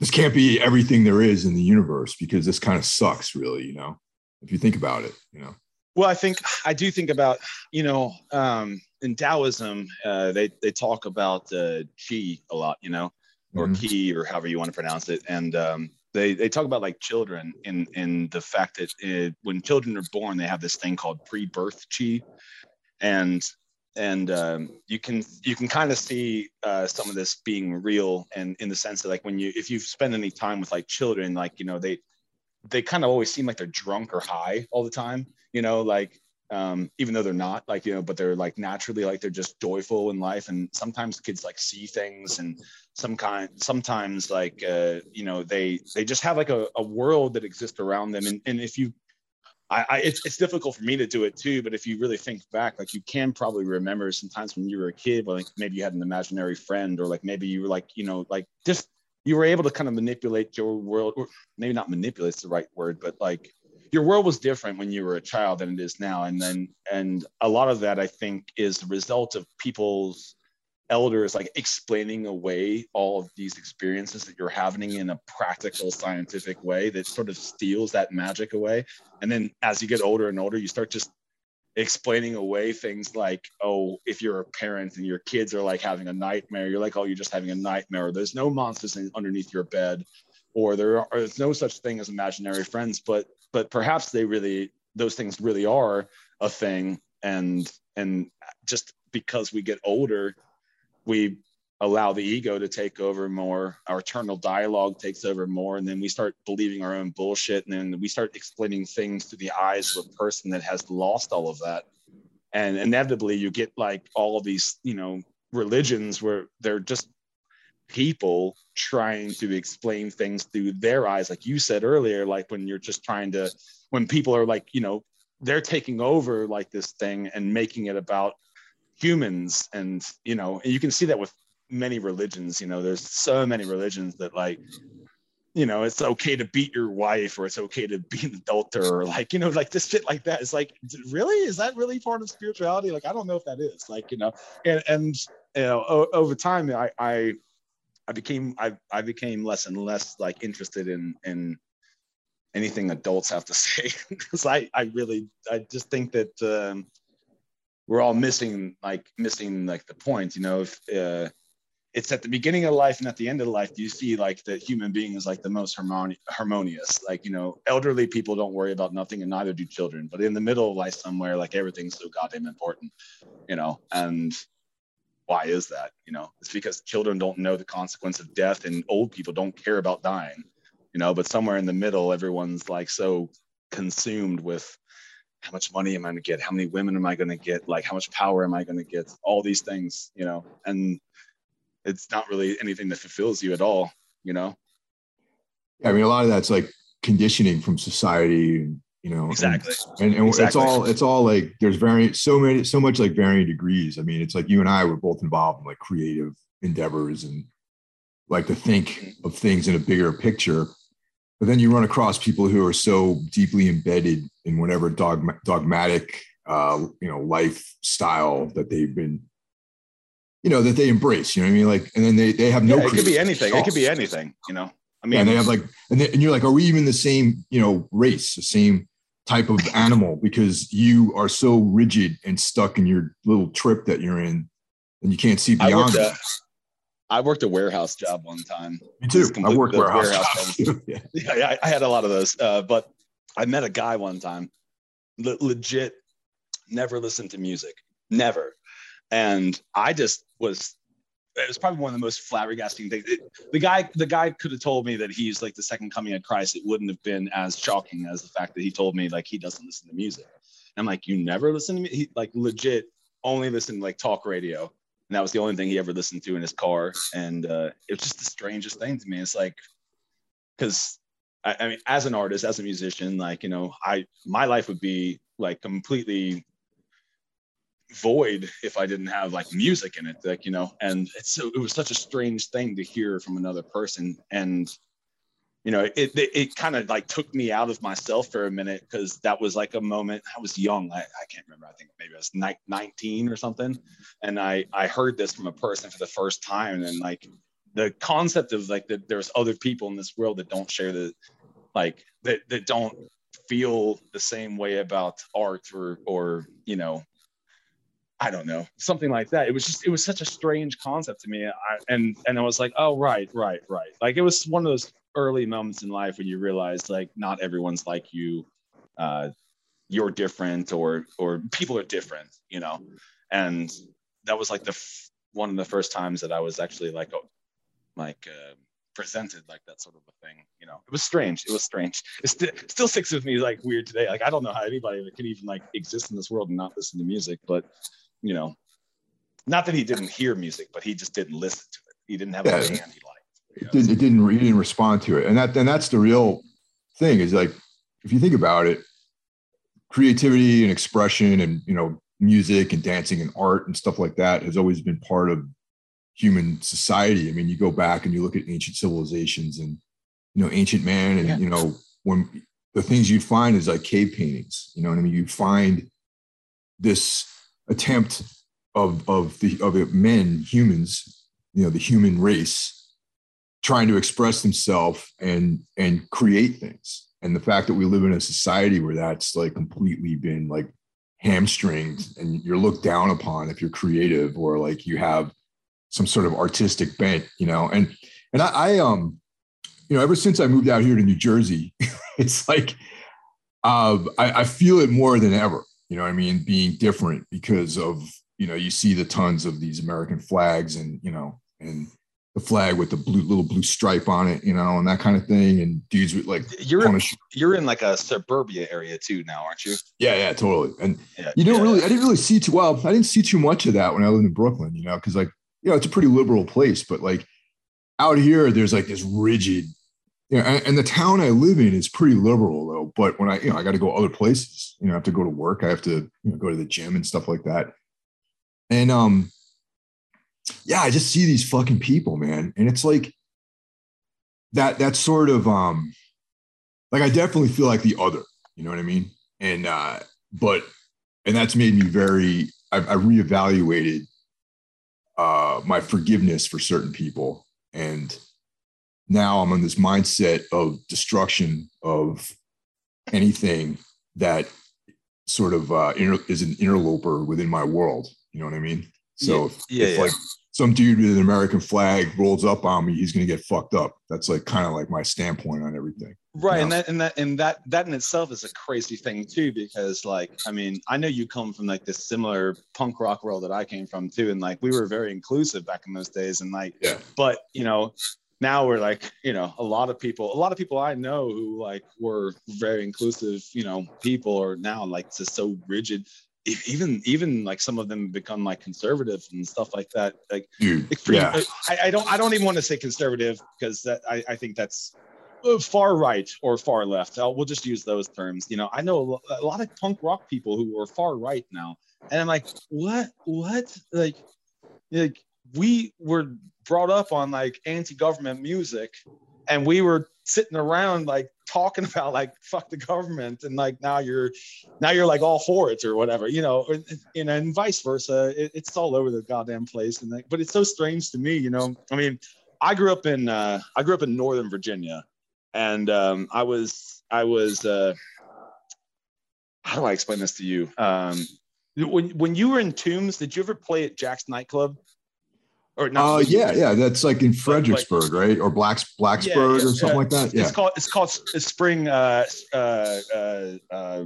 this can't be everything there is in the universe because this kind of sucks really you know if you think about it you know well i think i do think about you know um in taoism uh they they talk about uh qi a lot you know or mm-hmm. ki or however you want to pronounce it and um they, they talk about like children in in the fact that it, when children are born they have this thing called pre-birth chi and and um, you can you can kind of see uh, some of this being real and in the sense that like when you if you spend any time with like children like you know they they kind of always seem like they're drunk or high all the time you know like um, even though they're not like you know but they're like naturally like they're just joyful in life. And sometimes kids like see things and some kind sometimes like uh, you know they they just have like a, a world that exists around them. And, and if you I, I, it's, it's difficult for me to do it too but if you really think back like you can probably remember sometimes when you were a kid like maybe you had an imaginary friend or like maybe you were like you know like just you were able to kind of manipulate your world or maybe not manipulate the right word but like your world was different when you were a child than it is now. And then and a lot of that i think is the result of people's elders like explaining away all of these experiences that you're having in a practical scientific way that sort of steals that magic away. And then as you get older and older you start just explaining away things like oh if you're a parent and your kids are like having a nightmare you're like oh you're just having a nightmare. There's no monsters underneath your bed or there are there's no such thing as imaginary friends but but perhaps they really those things really are a thing. And and just because we get older we allow the ego to take over more our internal dialogue takes over more and then we start believing our own bullshit and then we start explaining things through the eyes of a person that has lost all of that. And inevitably you get like all of these you know religions where they're just people trying to explain things through their eyes like you said earlier like when you're just trying to when people are like you know they're taking over like this thing and making it about humans and you know and you can see that with many religions you know there's so many religions that like you know it's okay to beat your wife or it's okay to be an adulterer or like you know like this shit like that. It's like really? Is that really part of spirituality? Like i don't know if that is like you know and and you know o- over time i i i became i i became less and less like interested in in anything adults have to say. Because i i really i just think that um we're all missing like missing like the point you know if uh, it's at the beginning of life and at the end of life do you see like the human being is like the most harmoni- harmonious? Like you know elderly people don't worry about nothing and neither do children but in the middle of life somewhere like everything's so goddamn important you know and why is that you know? It's because children don't know the consequence of death and old people don't care about dying you know but somewhere in the middle everyone's like so consumed with how much money am I going to get? How many women am I going to get? Like, how much power am I going to get? All these things, you know, and it's not really anything that fulfills you at all, you know? I mean, a lot of that's like conditioning from society, you know, exactly. And, and, and exactly. it's all, it's all like, there's very, so many, so much like varying degrees. I mean, it's like you and I were both involved in like creative endeavors and like to think mm-hmm. of things in a bigger picture but then you run across people who are so deeply embedded in whatever dogma, dogmatic uh, you know lifestyle that they've been you know that they embrace you know what i mean? Like and then they they have no yeah, it could be anything. It could be anything you know? I mean and they have like and, they, and you're like are we even the same you know race the same type of animal? Because you are so rigid and stuck in your little trip that you're in and you can't see beyond it I worked a warehouse job one time. Me too. I worked warehouse. warehouse yeah. yeah, I, had a lot of those. Uh, but I met a guy one time, le- legit, never listened to music, never. And I just was. It was probably one of the most flabbergasting things. It, the guy, the guy could have told me that he's like the second coming of Christ. It wouldn't have been as shocking as the fact that he told me like he doesn't listen to music. I'm like, you never listen to me? He like legit only listen to like talk radio and that was the only thing he ever listened to in his car. And uh, it was just the strangest thing to me. It's like, because I, I, mean, as an artist, as a musician, like you know, I my life would be like completely void if I didn't have like music in it, like you know. And it's so it was such a strange thing to hear from another person, and you know, it it, it kind of like took me out of myself for a minute because that was like a moment. I was young. I, I can't remember. I think maybe I was ni- 19 or something. And I I heard this from a person for the first time, and like the concept of like that there's other people in this world that don't share the like that that don't feel the same way about art or or you know I don't know, something like that. It was just, it was such a strange concept to me. I, and, and I was like, oh, right, right, right. Like it was one of those early moments in life when you realize like not everyone's like you uh, you're different or or people are different you know? And that was like the f- one of the first times that i was actually like oh, like uh, presented like that sort of a thing you know? It was strange. It was strange. It st- still sticks with me like weird today. Like i don't know how anybody can even like exist in this world and not listen to music but you know not that he didn't hear music but he just didn't listen to it. He didn't have yeah. a band he liked it, did, it didn't he didn't respond to it. And that and that's the real thing is like if you think about it creativity and expression and you know music and dancing and art and stuff like that has always been part of human society. I mean you go back and you look at ancient civilizations and you know ancient man and yeah. you know when the things you'd find is like cave paintings you know what i mean? You'd find this attempt of of the of men humans you know the human race trying to express themselves and and create things. And the fact that we live in a society where that's like completely been like hamstringed and you're looked down upon if you're creative or like you have some sort of artistic bent you know? And and i, I um you know ever since i moved out here to new jersey it's like uh, I, I feel it more than ever you know i mean? Being different because of you know you see the tons of these american flags and you know and the flag with the blue little blue stripe on it, you know, and that kind of thing. And dudes with like you're in, you're in like a suburbia area too now, aren't you? Yeah, yeah, totally. And yeah, you don't yeah. really I didn't really see too well, I didn't see too much of that when I lived in Brooklyn, you know, because like, you know, it's a pretty liberal place, but like out here, there's like this rigid, you know, and, and the town I live in is pretty liberal though. But when I, you know, I got to go other places, you know, I have to go to work, I have to, you know, go to the gym and stuff like that. And um, yeah, I just see these fucking people, man. And it's like that, that sort of, um, like I definitely feel like the other, you know what I mean? And, uh, but, and that's made me very, I've, I reevaluated, uh, my forgiveness for certain people. And now I'm on this mindset of destruction of anything that sort of uh, inter- is an interloper within my world. You know what I mean? So yeah, if, if yeah. like some dude with an American flag rolls up on me, he's gonna get fucked up. That's like kind of like my standpoint on everything. Right. You know? And that and that and that that in itself is a crazy thing too, because like I mean, I know you come from like this similar punk rock world that I came from too. And like we were very inclusive back in those days. And like, yeah. but you know, now we're like, you know, a lot of people, a lot of people I know who like were very inclusive, you know, people are now like just so rigid even even like some of them become like conservative and stuff like that like yeah. I, I, don't i don't even want to say conservative because that I, I think that's uh, far right or far left. I'll, we'll just use those terms. You know i know a lot of punk rock people who are far right now and i'm like what what? Like like we were brought up on like anti-government music and we were sitting around like talking about like fuck the government and like now you're now you're like all for it or whatever you know and, and, and vice versa. It, it's all over the goddamn place and like, but it's so strange to me you know. I mean i grew up in uh, i grew up in northern virginia and um, i was i was uh, how do i explain this to you? Um, when, when you were in tombs did you ever play at Jaxx nightclub or not. Uh, yeah, yeah, that's like in Fredericksburg, right? Or Blacks Blacksburg yeah, or something uh, like that. Yeah, it's called it's called Spring uh, uh, uh, uh,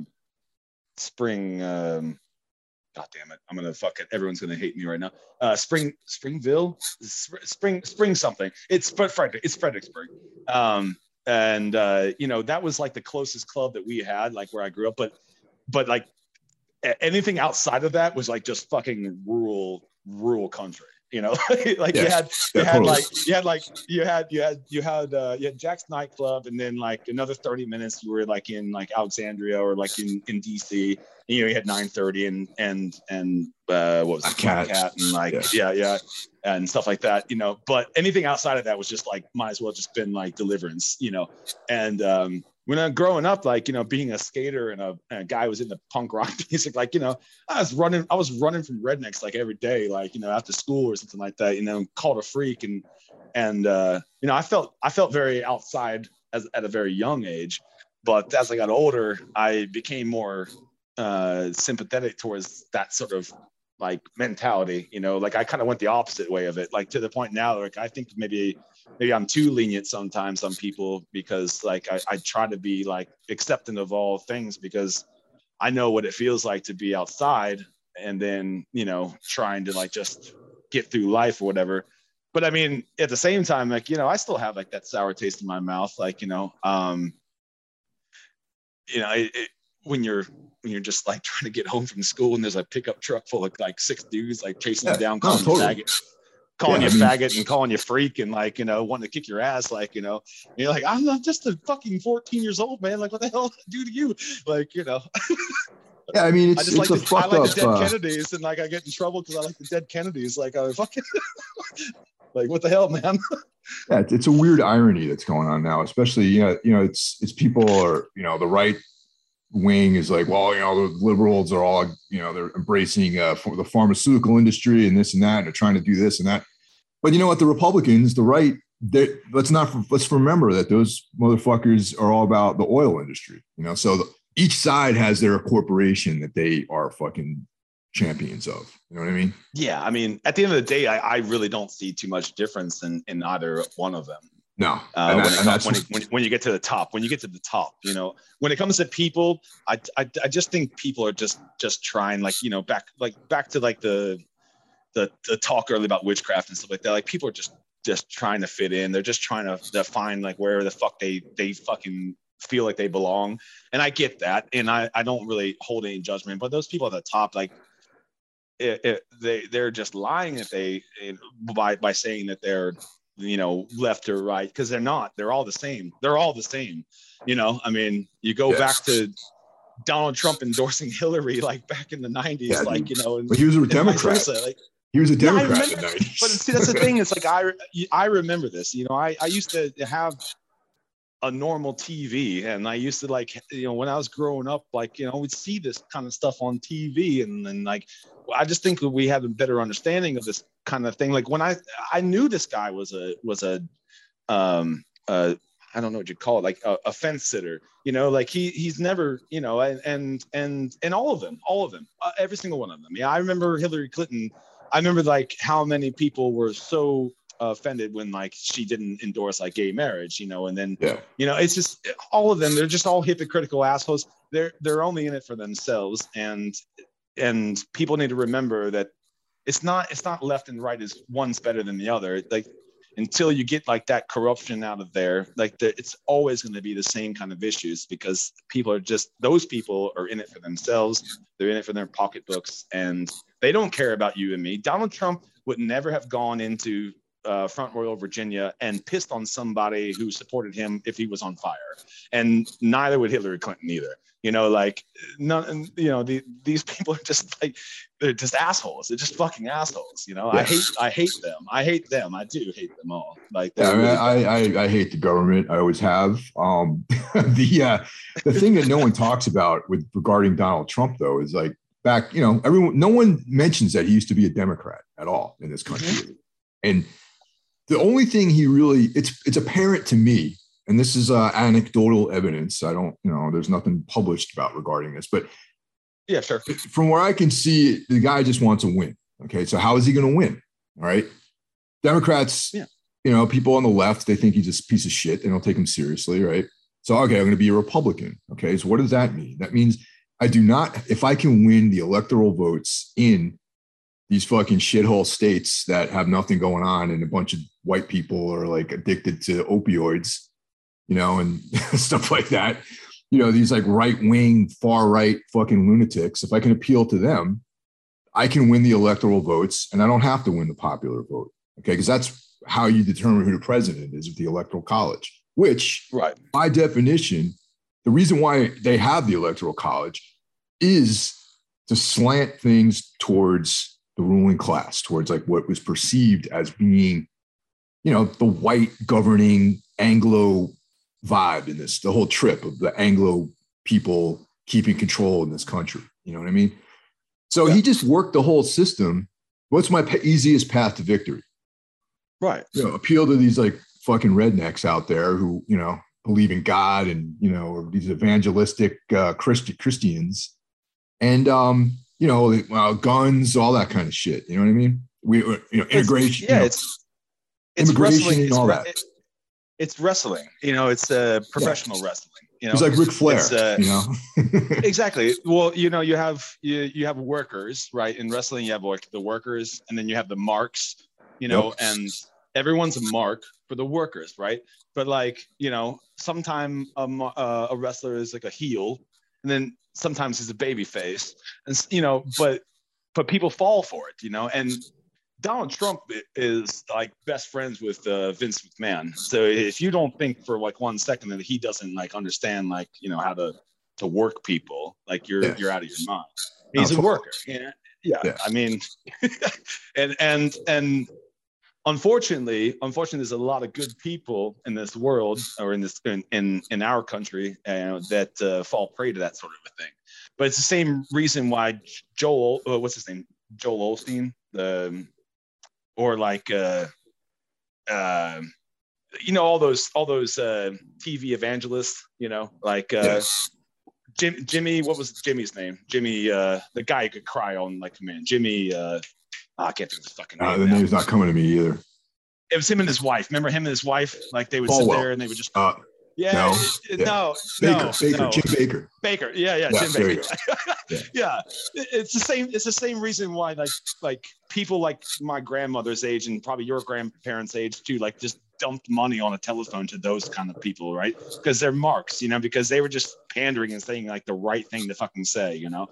Spring. Um, God damn it! I'm gonna fuck it. Everyone's gonna hate me right now. Uh, Spring Springville, Spring Spring something. It's but Frederick. It's Fredericksburg. Um, and uh, you know that was like the closest club that we had, like where I grew up. But but like anything outside of that was like just fucking rural rural country you know like you had you had like you had like you had you had you had uh you had Jaxx nightclub and then like another 30 minutes you were like in like alexandria or like in in dc and, you know you had 930 and and and uh what was it cat. cat and like yeah. yeah yeah and stuff like that you know but anything outside of that was just like might as well just been like deliverance you know and um when I'm growing up, like, you know, being a skater and a, and a guy was in the punk rock music, like, you know, I was running, I was running from rednecks like every day, like, you know, after school or something like that, you know, called a freak. And, and, uh, you know, I felt, I felt very outside as at a very young age, but as I got older, I became more uh, sympathetic towards that sort of like mentality, you know, like I kind of went the opposite way of it, like to the point now, like I think maybe maybe I'm too lenient sometimes on people because like I, I try to be like accepting of all things because I know what it feels like to be outside and then, you know, trying to like just get through life or whatever. But I mean, at the same time, like, you know, I still have like that sour taste in my mouth. Like, you know, um, you know, it, it, when you're when you're just like trying to get home from school and there's a pickup truck full of like six dudes like chasing yeah, them down, calling totally. calling yeah, you faggot and calling you freak and like you know wanting to kick your ass like you know. You're like i'm not just a fucking 14 years old man. Like what the hell do to you? Like you know. Yeah i mean it's, I just it's like, the, I like up, the dead uh, kennedys and like i get in trouble because i like the dead kennedys. Like i fucking like what the hell man? Yeah it's a weird irony that's going on now especially you know you know it's it's people are you know the right wing is like, well, you know, the liberals are all, you know, they're embracing uh, the pharmaceutical industry and this and that, and they're trying to do this and that. But you know what? The Republicans, the right, let's not let's remember that those motherfuckers are all about the oil industry. You know, so the, each side has their corporation that they are fucking champions of. You know what I mean? Yeah, I mean, at the end of the day, I, I really don't see too much difference in in either one of them. No. Uh, when, it comes, when, it, when, when, you get to the top, when you get to the top, you know, when it comes to people, I, I, I just think people are just, just trying like, you know, back, like back to like the, the, the talk earlier about witchcraft and stuff like that. Like people are just, just trying to fit in. They're just trying to, to find like where the fuck they, they fucking feel like they belong. And I get that. And I, I don't really hold any judgment, but those people at the top, like, it, it, they they're just lying if they by by saying that they're you know, left or right, because they're not. They're all the same. They're all the same. You know, I mean, you go yes. back to Donald Trump endorsing Hillary like back in the 90s, yeah, like, you know, and, he was a Democrat. Like, he was a Democrat yeah, But see, that's the thing. It's like I I remember this. You know, I, I used to have a normal TV. And I used to like, you know, when I was growing up, like, you know, we'd see this kind of stuff on TV. And then like, I just think that we have a better understanding of this kind of thing. Like when I, I knew this guy was a, was a, um, uh, I don't know what you'd call it, like a, a, fence sitter, you know, like he, he's never, you know, and, and, and, and all of them, all of them, uh, every single one of them. Yeah. I remember Hillary Clinton. I remember like how many people were so offended when like she didn't endorse like gay marriage, you know, and then yeah. you know, it's just all of them, they're just all hypocritical assholes. They're they're only in it for themselves. And and people need to remember that it's not it's not left and right is one's better than the other. Like until you get like that corruption out of there, like the, it's always going to be the same kind of issues because people are just those people are in it for themselves. They're in it for their pocketbooks, and they don't care about you and me. Donald Trump would never have gone into uh, Front Royal, Virginia, and pissed on somebody who supported him if he was on fire. And neither would Hillary Clinton either. You know, like none. You know, the, these people are just like they're just assholes. They're just fucking assholes. You know, I hate I hate them. I hate them. I do hate them all. Like yeah, really I, I, I hate the government. I always have. Um, the uh, the thing that no one talks about with regarding Donald Trump though is like back. You know, everyone. No one mentions that he used to be a Democrat at all in this country, mm-hmm. and the only thing he really it's it's apparent to me and this is uh, anecdotal evidence. I don't, you know, there's nothing published about regarding this, but yeah, sure. From where I can see, the guy just wants to win. Okay, so how is he going to win? All right, Democrats, yeah. you know, people on the left, they think he's just a piece of shit. They don't take him seriously, right? So okay, I'm going to be a Republican. Okay, so what does that mean? That means I do not, if I can win the electoral votes in these fucking shithole states that have nothing going on and a bunch of white people are like addicted to opioids you know, and stuff like that. You know, these like right wing, far right fucking lunatics. If I can appeal to them, I can win the electoral votes and I don't have to win the popular vote. Okay. Because that's how you determine who the president is with the electoral college, which, right. by definition, the reason why they have the electoral college is to slant things towards the ruling class, towards like what was perceived as being, you know, the white governing Anglo vibe in this, the whole trip of the Anglo people keeping control in this country. You know what I mean? So yeah. he just worked the whole system. What's my easiest path to victory? Right. You know, appeal to these like fucking rednecks out there who, you know, believe in God and, you know, these evangelistic uh, Christi- Christians and, um, you know, uh, guns, all that kind of shit. You know what I mean? We, you know, integration. It's, yeah, you know, it's, it's immigration and all that. It, it's wrestling. You know, it's uh, professional yeah. wrestling. You know, it's like Ric Flair. Uh, you know, exactly. Well, you know, you have you you have workers, right? In wrestling, you have like the workers, and then you have the marks. You know, yep. and everyone's a mark for the workers, right? But like, you know, sometimes a, uh, a wrestler is like a heel, and then sometimes he's a baby face, and you know, but but people fall for it, you know, and Donald Trump is like best friends with uh, Vince McMahon. So if you don't think for like one second that he doesn't like understand like you know how to to work people, like you're yeah. you're out of your mind. He's a worker. Yeah, yeah. yeah. I mean, and and and unfortunately, unfortunately, there's a lot of good people in this world or in this in in, in our country uh, that uh, fall prey to that sort of a thing. But it's the same reason why Joel, uh, what's his name, Joel Osteen, the or like uh, uh, you know all those all those uh, TV evangelists, you know, like uh, yes. Jim, Jimmy. What was Jimmy's name? Jimmy, uh, the guy who could cry on like command. Jimmy. Uh, oh, I can't think of his fucking name. Uh, the now. name's not coming to me either. It was him and his wife. Remember him and his wife? Like they would sit there and they would just. Uh, yeah, no, yeah. no, Baker, no, Baker, no. Jim Bakker. Bakker, yeah, yeah, yeah Jim Bakker. yeah. yeah, it's the same. It's the same reason why, like, like people like my grandmother's age and probably your grandparents' age too, like, just dumped money on a telephone to those kind of people, right? Because they're marks, you know, because they were just pandering and saying like the right thing to fucking say, you know.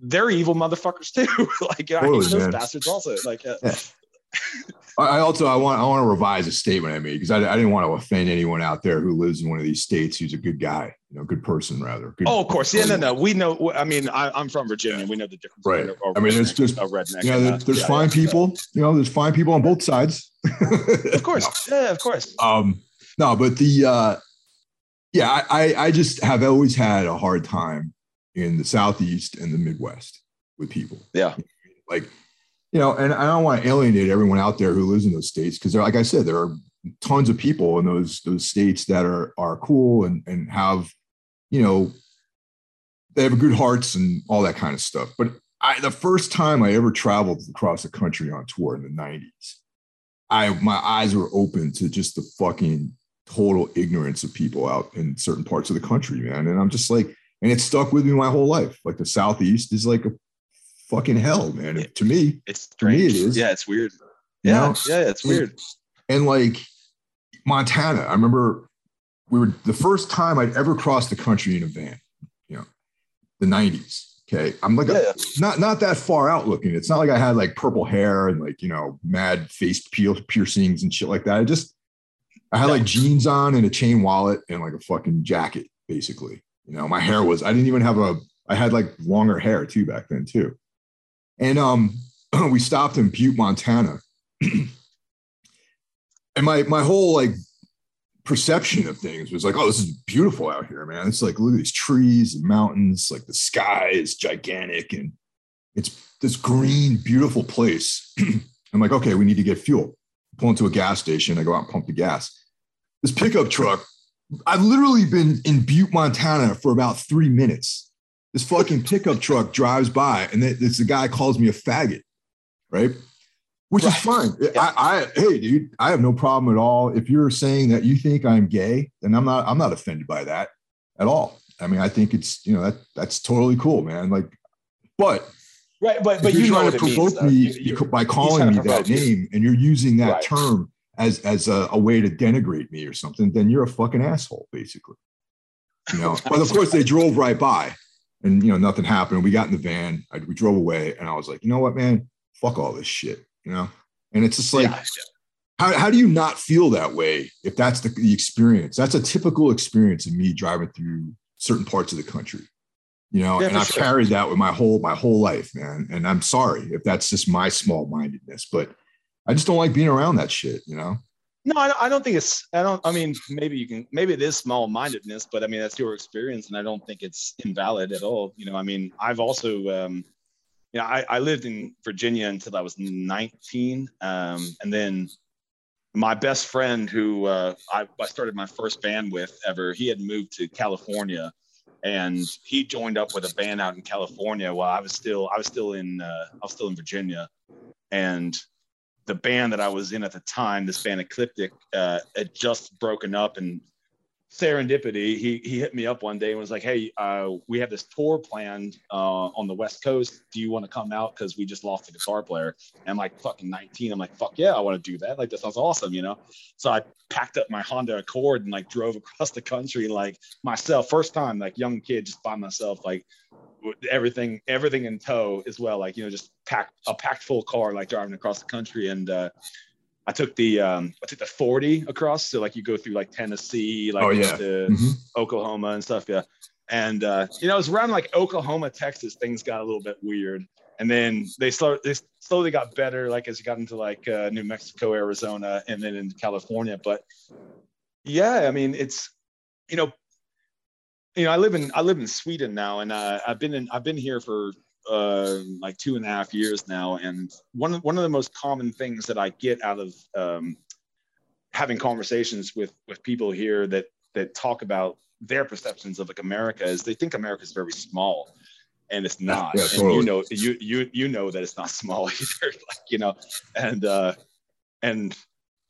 they're evil motherfuckers too. like, I hate those bastards also. Like, uh. I also I want I want to revise a statement I made because I, I didn't want to offend anyone out there who lives in one of these states who's a good guy, you know, good person rather. Good oh, of course, yeah, no, no, we know. I mean, I, am from Virginia. We know the difference. Right. I mean, it's just a redneck. Yeah, there's yeah, fine yeah, people. Yeah. You know, there's fine people on both sides. of course, no. yeah, of course. Um, no, but the uh, yeah, I I just have always had a hard time in the southeast and the Midwest with people. Yeah, like you know, and I don't want to alienate everyone out there who lives in those states because, like I said, there are tons of people in those those states that are are cool and and have, you know, they have good hearts and all that kind of stuff. But I, the first time I ever traveled across the country on tour in the '90s, I my eyes were open to just the fucking total ignorance of people out in certain parts of the country, man. And I'm just like, and it stuck with me my whole life. Like the Southeast is like a fucking hell, man. It, to me, it's strange. To me, it is. Yeah, it's weird. Yeah, yeah, it's weird. And like Montana, I remember we were the first time I'd ever crossed the country in a van. You know, the '90s, Okay. I'm like, yeah. a, not, not that far out looking. It's not like I had like purple hair and like, you know, mad face piercings and shit like that. I just, I had like jeans on and a chain wallet and like a fucking jacket, basically. You know, my hair was, I didn't even have a, I had like longer hair too back then too. And um, we stopped in Butte, Montana. and my my whole like perception of things was like, oh, this is beautiful out here, man. It's like look at these trees and mountains, like the sky is gigantic and it's this green, beautiful place. I'm like, okay, we need to get fuel. Pull into a gas station. I go out and pump the gas. This pickup truck, I've literally been in Butte, Montana for about three minutes. This fucking pickup truck drives by and this the guy calls me a faggot, right? Which right. is fine. Yeah. I, I, hey, dude, I have no problem at all. If you're saying that you think I'm gay, then I'm not. I'm not offended by that at all. I mean, I think it's you know that that's totally cool, man. Like, but right, but but you're trying to provoke means, me you, by calling me that you. name, and you're using that right. term as as a, a, way to denigrate me or something, then you're a fucking asshole, basically. You know. but of course, they drove right by, and you know nothing happened. We got in the van. I, we drove away, and I was like, you know what, man, fuck all this shit. You know, and it's just like. Yeah. How, how do you not feel that way if that's the, the experience? That's a typical experience of me driving through certain parts of the country you know yeah, and i've sure. carried that with my whole my whole life man and i'm sorry if that's just my small mindedness but i just don't like being around that shit you know no I don't think it's i don't i mean maybe you can maybe it is small mindedness but i mean that's your experience and i don't think it's invalid at all you know i mean i've also um you know i, I lived in virginia until i was 19 um and then my best friend who uh, I, I started my first band with ever he had moved to california and he joined up with a band out in California while I was still I was still in uh, I was still in Virginia, and the band that I was in at the time, this band Ecliptic, uh, had just broken up and serendipity, he he hit me up one day and was like, "Hey, uh, we have this tour planned uh, on the West Coast. Do you want to come out? Because we just lost a guitar player." And I'm like, "Fucking 19." I'm like, "Fuck yeah, I want to do that. Like, that sounds awesome," you know. So I packed up my Honda Accord and like drove across the country like myself, first time, like young kid, just by myself, like everything everything in tow as well like you know just packed a packed full car like driving across the country and uh I took the um, I took the 40 across. So like you go through like Tennessee, like oh, yeah. to mm-hmm. Oklahoma and stuff. Yeah. And uh, you know, it was around like Oklahoma, Texas, things got a little bit weird. And then they start they slowly got better, like as you got into like uh, New Mexico, Arizona, and then in California. But yeah, I mean, it's you know, you know, I live in I live in Sweden now, and uh, I've been in I've been here for uh, like two and a half years now, and one of, one of the most common things that I get out of um, having conversations with with people here that that talk about their perceptions of like America is they think America is very small, and it's not. Yeah, totally. And you know, you you you know that it's not small either. like you know, and uh, and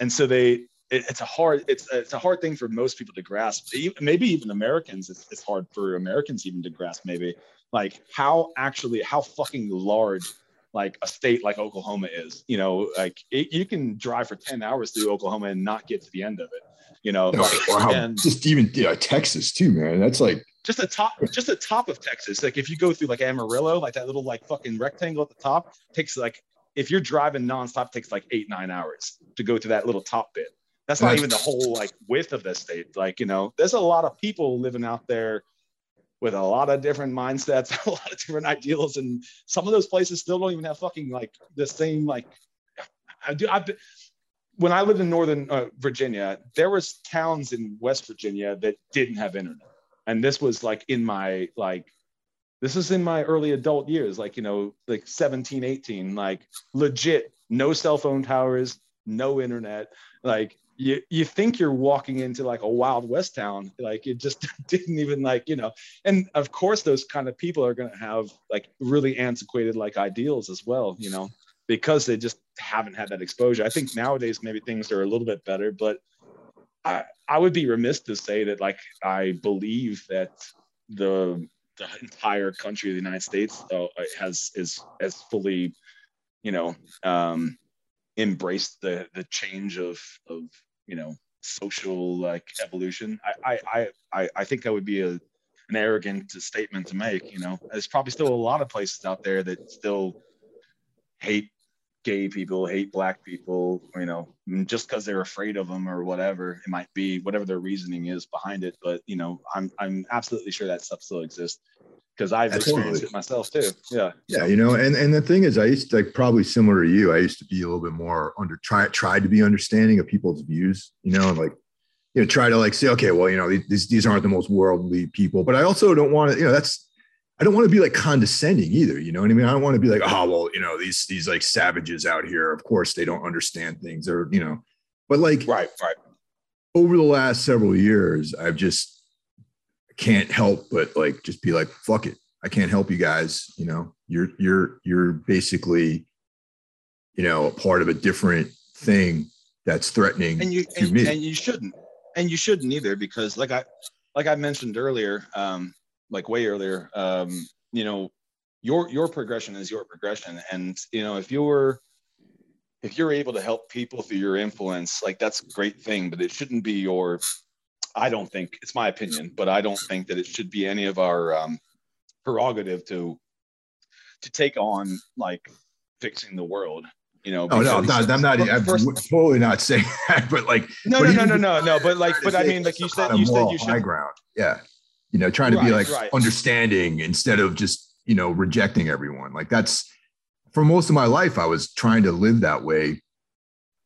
and so they it, it's a hard it's it's a hard thing for most people to grasp. Maybe even Americans, it's, it's hard for Americans even to grasp. Maybe like how actually how fucking large like a state like Oklahoma is. You know, like it, you can drive for ten hours through Oklahoma and not get to the end of it. You know, like, or and, just even yeah, Texas too, man. That's like just the top, just the top of Texas. Like if you go through like Amarillo, like that little like fucking rectangle at the top, takes like if you're driving nonstop, takes like eight nine hours to go to that little top bit. That's not even the whole like width of the state. Like you know, there's a lot of people living out there with a lot of different mindsets, a lot of different ideals, and some of those places still don't even have fucking like the same like. I do. I've been, when I lived in Northern uh, Virginia, there was towns in West Virginia that didn't have internet, and this was like in my like this is in my early adult years like you know like 17 18 like legit no cell phone towers no internet like you you think you're walking into like a wild west town like it just didn't even like you know and of course those kind of people are going to have like really antiquated like ideals as well you know because they just haven't had that exposure. I think nowadays maybe things are a little bit better but i i would be remiss to say that like i believe that the the entire country of the united states uh, has is as fully you know um embraced the the change of of you know social like evolution. I I I I think that would be a an arrogant statement to make. You know, there's probably still a lot of places out there that still hate gay people, hate black people, you know, just because they're afraid of them or whatever it might be, whatever their reasoning is behind it. But you know, I'm I'm absolutely sure that stuff still exists because I've experienced it myself too. Yeah. Yeah, you know, and and the thing is, I used to like probably similar to you. I used to be a little bit more under try tried to be understanding of people's views, you know, and like you know try to like say, okay, well, you know, these these aren't the most worldly people, but I also don't want to, you know, that's I don't want to be like condescending either. You know what I mean? I don't want to be like, oh, well, you know, these these like savages out here, of course they don't understand things or, you know, but like right, right. Over the last several years, I've just can't help but like just be like, fuck it. I can't help you guys. You know, you're you're you're basically, you know, a part of a different thing that's threatening and you to and, me. and you shouldn't. And you shouldn't either, because like I like I mentioned earlier, um, like way earlier, um, you know, your your progression is your progression, and you know if you're if you're able to help people through your influence, like that's a great thing, but it shouldn't be your. I don't think it's my opinion, but I don't think that it should be any of our um, prerogative to to take on like fixing the world you know. Oh no, no, I'm not. I'm first, totally not saying that, but like, no, no, no, no, no, no. But like, but I mean, like you said, you said you should high ground. Yeah, you know, trying to right, be like right. understanding instead of just, you know, rejecting everyone. Like that's for most of my life, I was trying to live that way.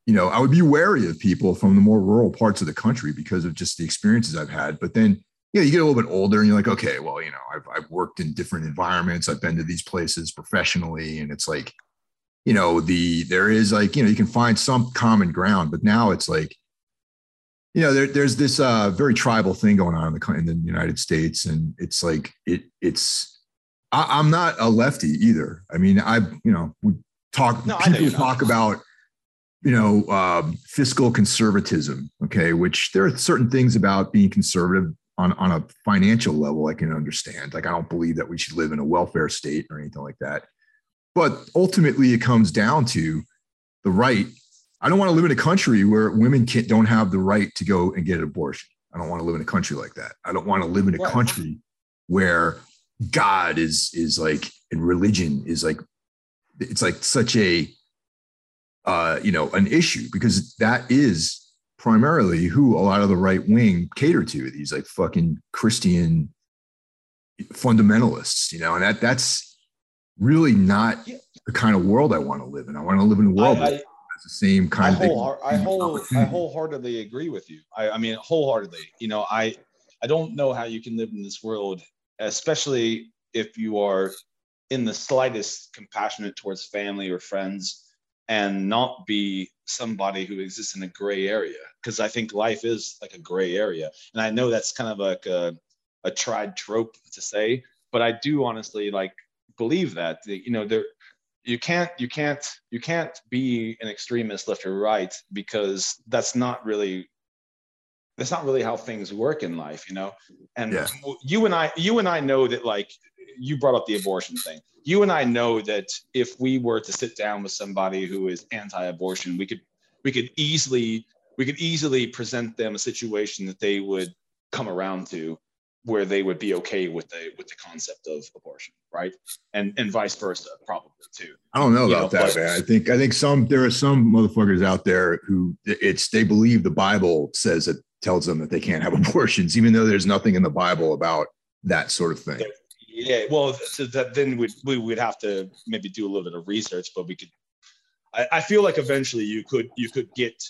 You know, I would be wary of people from the more rural parts of the country because of just the experiences I've had. But then, you know, you get a little bit older and you're like, okay, well, you know, I've, I've worked in different environments. I've been to these places professionally. And it's like, you know, the, there is like, you know, you can find some common ground, but now it's like, you know, there, there's this uh, very tribal thing going on in the, in the United States, and it's like it it's. I, am not a lefty either. I mean, I you know we talk no, people talk about you know um, fiscal conservatism, okay, which there are certain things about being conservative on on a financial level I can understand. Like I don't believe that we should live in a welfare state or anything like that, but ultimately it comes down to the right I don't want to live in a country where women can't, don't have the right to go and get an abortion. I don't want to live in a country like that. I don't want to live in a country where God is is like and religion is like it's like such a uh, you know an issue because that is primarily who a lot of the right wing cater to these like fucking Christian fundamentalists, you know, and that that's really not the kind of world I want to live in. I want to live in a world I, the same kind I of whole, I, whole, I wholeheartedly agree with you. I, I mean, wholeheartedly. You know, I I don't know how you can live in this world, especially if you are in the slightest compassionate towards family or friends and not be somebody who exists in a gray area because i think life is like a gray area and i know that's kind of like a, a tried trope to say but i do honestly like believe that you know there you can't you can't you can't be an extremist left or right because that's not really that's not really how things work in life you know and yeah. you and i you and i know that like you brought up the abortion thing you and i know that if we were to sit down with somebody who is anti-abortion we could we could easily we could easily present them a situation that they would come around to where they would be okay with the with the concept of abortion, right? And and vice versa, probably too. I don't know about know, that, but, man. I think I think some there are some motherfuckers out there who it's they believe the Bible says it tells them that they can't have abortions, even though there's nothing in the Bible about that sort of thing. Yeah, well, so that then we'd we would have to maybe do a little bit of research, but we could. I, I feel like eventually you could you could get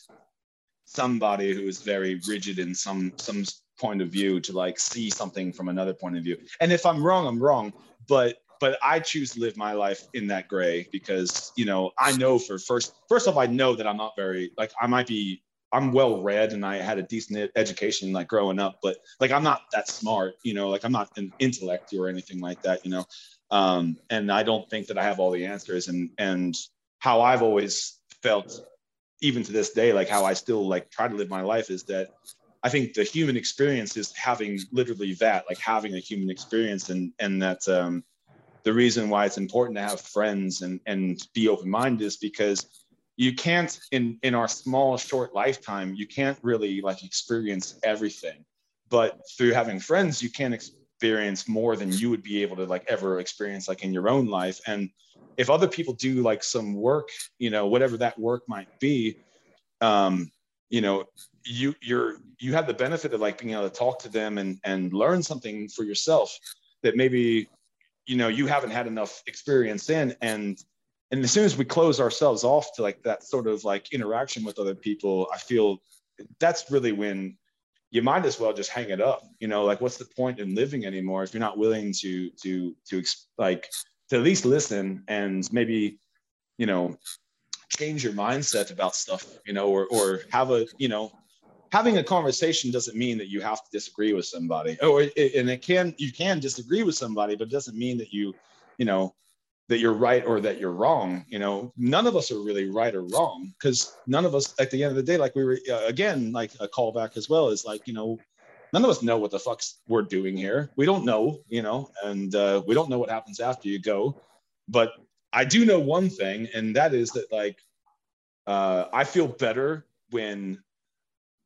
somebody who is very rigid in some some point of view to like see something from another point of view. And if I'm wrong, I'm wrong. But but I choose to live my life in that gray because you know I know for first first off I know that I'm not very like I might be I'm well read and I had a decent education like growing up, but like I'm not that smart, you know, like I'm not an intellect or anything like that, you know. Um, and I don't think that I have all the answers and and how I've always felt even to this day, like how I still like try to live my life is that I think the human experience is having literally that, like having a human experience, and and that um, the reason why it's important to have friends and and be open minded is because you can't in in our small short lifetime you can't really like experience everything, but through having friends you can ex- experience more than you would be able to like ever experience like in your own life. And if other people do like some work you know whatever that work might be um you know you you're you have the benefit of like being able to talk to them and and learn something for yourself that maybe you know you haven't had enough experience in. And and as soon as we close ourselves off to like that sort of like interaction with other people i feel that's really when you might as well just hang it up you know like what's the point in living anymore if you're not willing to to to like to at least listen and maybe you know change your mindset about stuff you know or or have a you know having a conversation doesn't mean that you have to disagree with somebody or and it can you can disagree with somebody but it doesn't mean that you you know that you're right or that you're wrong you know none of us are really right or wrong because none of us at the end of the day like we were uh, again like a callback as well is like you know none of us know what the fuck we're doing here. We don't know you know and uh, we don't know what happens after you go. But i do know one thing and that is that like uh, i feel better when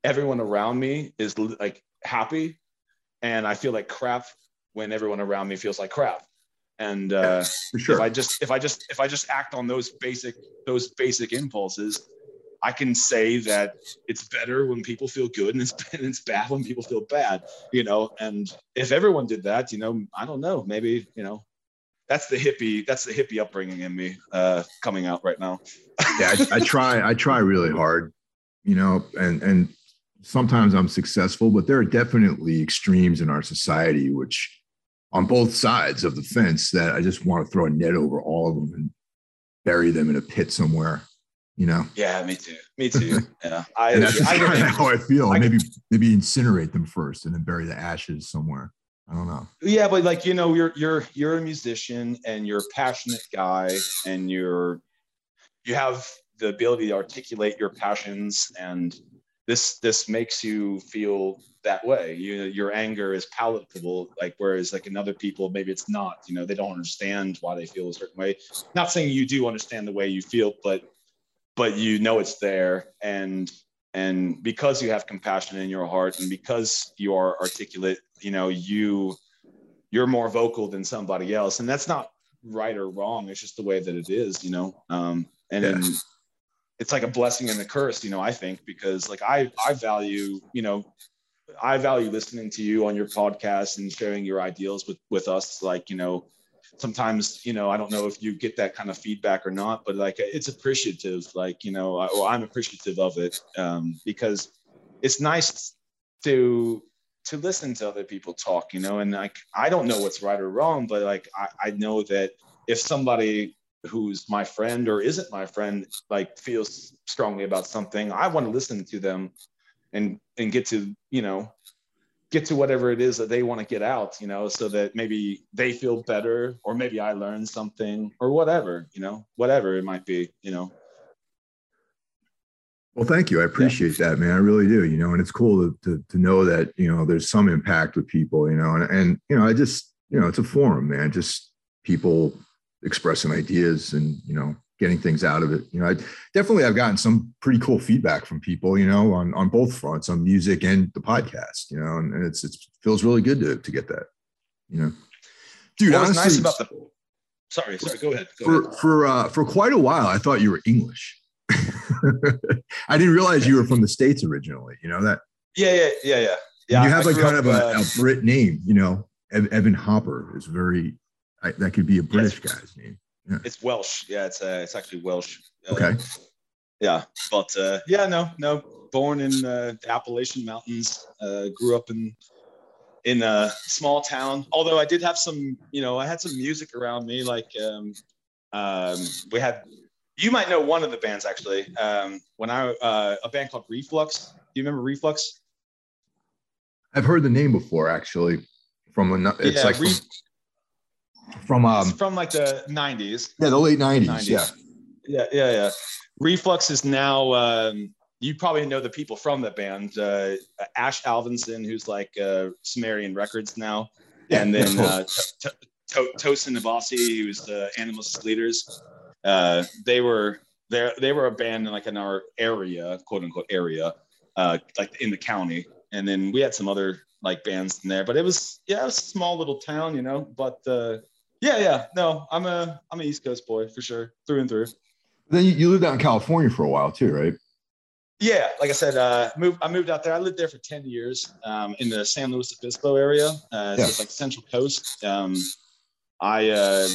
everyone around me is like happy and i feel like crap when everyone around me feels like crap and uh, sure. if i just if i just if i just act on those basic those basic impulses i can say that it's better when people feel good and it's, and it's bad when people feel bad you know and if everyone did that you know i don't know maybe you know that's the hippie that's the hippie upbringing in me uh, coming out right now yeah I, I try i try really hard you know and and sometimes i'm successful but there are definitely extremes in our society which on both sides of the fence that I just want to throw a net over all of them and bury them in a pit somewhere. You know? Yeah, me too. Me too. Yeah, I, that's I, kind of how I feel. I, maybe maybe incinerate them first and then bury the ashes somewhere. I don't know. Yeah, but like you know, you're you're you're a musician and you're a passionate guy and you're you have the ability to articulate your passions and this this makes you feel that way. You your anger is palatable like whereas like in other people maybe it's not you know they don't understand why they feel a certain way. Not saying you do understand the way you feel but but you know it's there. And and because you have compassion in your heart and because you are articulate you know you you're more vocal than somebody else. And that's not right or wrong. It's just the way that it is you know um and yeah. It's like a blessing and a curse you know i think because like i i value you know I value listening to you on your podcast and sharing your ideals with with us. Like you know, sometimes you know I don't know if you get that kind of feedback or not, but like it's appreciative. Like you know, I, well, I'm appreciative of it um, because it's nice to to listen to other people talk. You know, and like I don't know what's right or wrong, but like I, I know that if somebody who's my friend or isn't my friend like feels strongly about something i want to listen to them and and get to you know get to whatever it is that they want to get out you know so that maybe they feel better or maybe i learn something or whatever you know whatever it might be you know. Well thank you. I appreciate yeah. that man. I really do you know and it's cool to, to, to know that you know there's some impact with people you know and, and you know i just you know it's a forum man. Just people expressing ideas and you know getting things out of it. You know, I definitely I've gotten some pretty cool feedback from people, you know, on on both fronts, on music and the podcast, you know, and, it's it feels really good to to get that, you know. Dude, what honestly, nice about the sorry, sorry, go ahead. Go for ahead. for uh for quite a while I thought you were English. I didn't realize you were from the States originally, you know that? Yeah, yeah, yeah, yeah. Yeah, you have I like kind up, of a, uh, a Brit name, you know. Evan Hopper is very I, that could be a British yes. guy's name. Yeah. It's Welsh. Yeah, it's uh, it's actually Welsh. Uh, okay. Yeah, but uh, yeah, no, no. Born in uh, the Appalachian Mountains. Uh, grew up in in a small town. Although I did have some, you know, I had some music around me. Like um, um, we had. You might know one of the bands actually. Um, when I uh, a band called Reflux. Do you remember Reflux? I've heard the name before, actually. From a, it's yeah, like Re- from, from um it's from like the 90s yeah the late 90s, 90s. yeah yeah yeah yeah reflux is now um you probably know the people from that band uh ash avildsen who's like uh sumerian records now yeah. and then uh tosin abasi who's the animals leaders uh they were they they were a band in like in our area quote unquote area uh like in the county and then we had some other like bands in there. But it was yeah, it was a small little town, you know. But uh, yeah, yeah, no, I'm a I'm an East Coast boy for sure, through and through. Then you, you lived out in California for a while too, right? Yeah, like I said, uh, moved, I moved out there. I lived there for 10 years um, in the San Luis Obispo area. Uh, Yeah. so it's like Central Coast. Um, I, uh,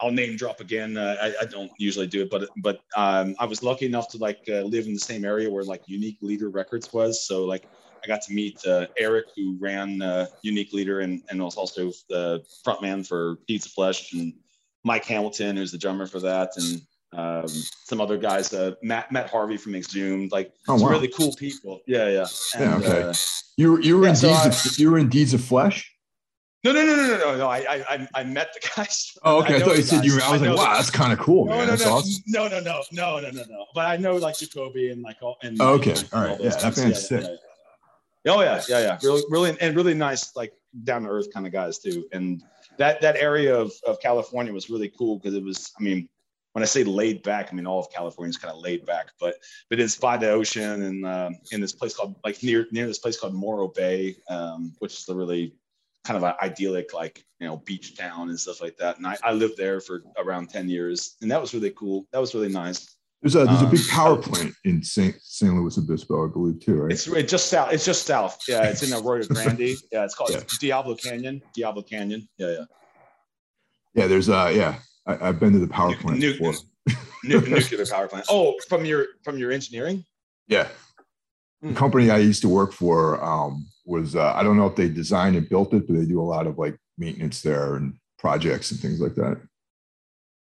I'll name drop again. Uh, I, I don't usually do it, but but um, I was lucky enough to like uh, live in the same area where like Unique Leader Records was. So like I got to meet uh, Eric, who ran uh, Unique Leader, and and was also the frontman for Deeds of Flesh, and Mike Hamilton, who's the drummer for that, and um, some other guys, uh, Matt Matt Harvey from Exhumed, like Oh some wow. really cool people. Yeah, yeah. Yeah, okay. uh, You you were Yeah, in so deeds of, you were in deeds of flesh. no, no, no, no, no, no. I, I, I- I met the guys. Oh, okay. I, know thought you said you. I was know like, wow, that's kind of cool, No, man. no, That's no, awesome. no, no, no, no, no, no, no. But I know like Jacoby and like all. And Oh, okay. and All right. those Yeah, that band's sick. yeah. Oh yeah, yeah, yeah. Really, really, and really nice, like down to earth kind of guys too. And that that area of, of California was really cool because it was. I mean, when I say laid back, I mean all of California is kind of laid back, but but it's by the ocean and um, in this place called like near near this place called Morro Bay, um, which is the really kind of an idyllic like you know beach town and stuff like that. And I, I lived there for around ten years, and that was really cool. That was really nice. There's a there's a big Um, power plant in Saint San Luis Obispo, I believe, too, right? It's it's just south. It's just south. Yeah, it's in Arroyo Grande. Yeah, it's called Yeah. Diablo Canyon. Diablo Canyon. Yeah, yeah. yeah, there's uh yeah. I, I've been to the power Nu- plant nu- before. Nu- nuclear power plant. Oh, from your from your engineering. Yeah. The Hmm. company I used to work for um, was uh, I don't know if they designed and built it, but they do a lot of like maintenance there and projects and things like that.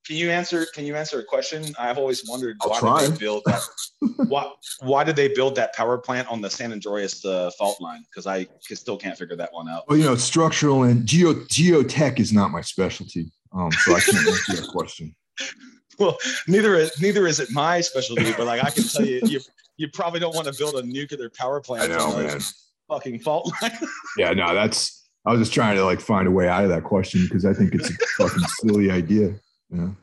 Can you answer? Can you answer a question? I've always wondered I'll why try. did they build that? why why did they build that power plant on the San Andreas uh, fault line? Because I still can't figure that one out. Well, you know, structural and geo geotech is not my specialty, um, so I can't answer that question. Well, neither is neither is it my specialty, but like I can tell you, you you probably don't want to build a nuclear power plant. I know, on man. fucking fault line. Yeah, no, that's. I was just trying to like find a way out of that question because I think it's a fucking silly idea. Know?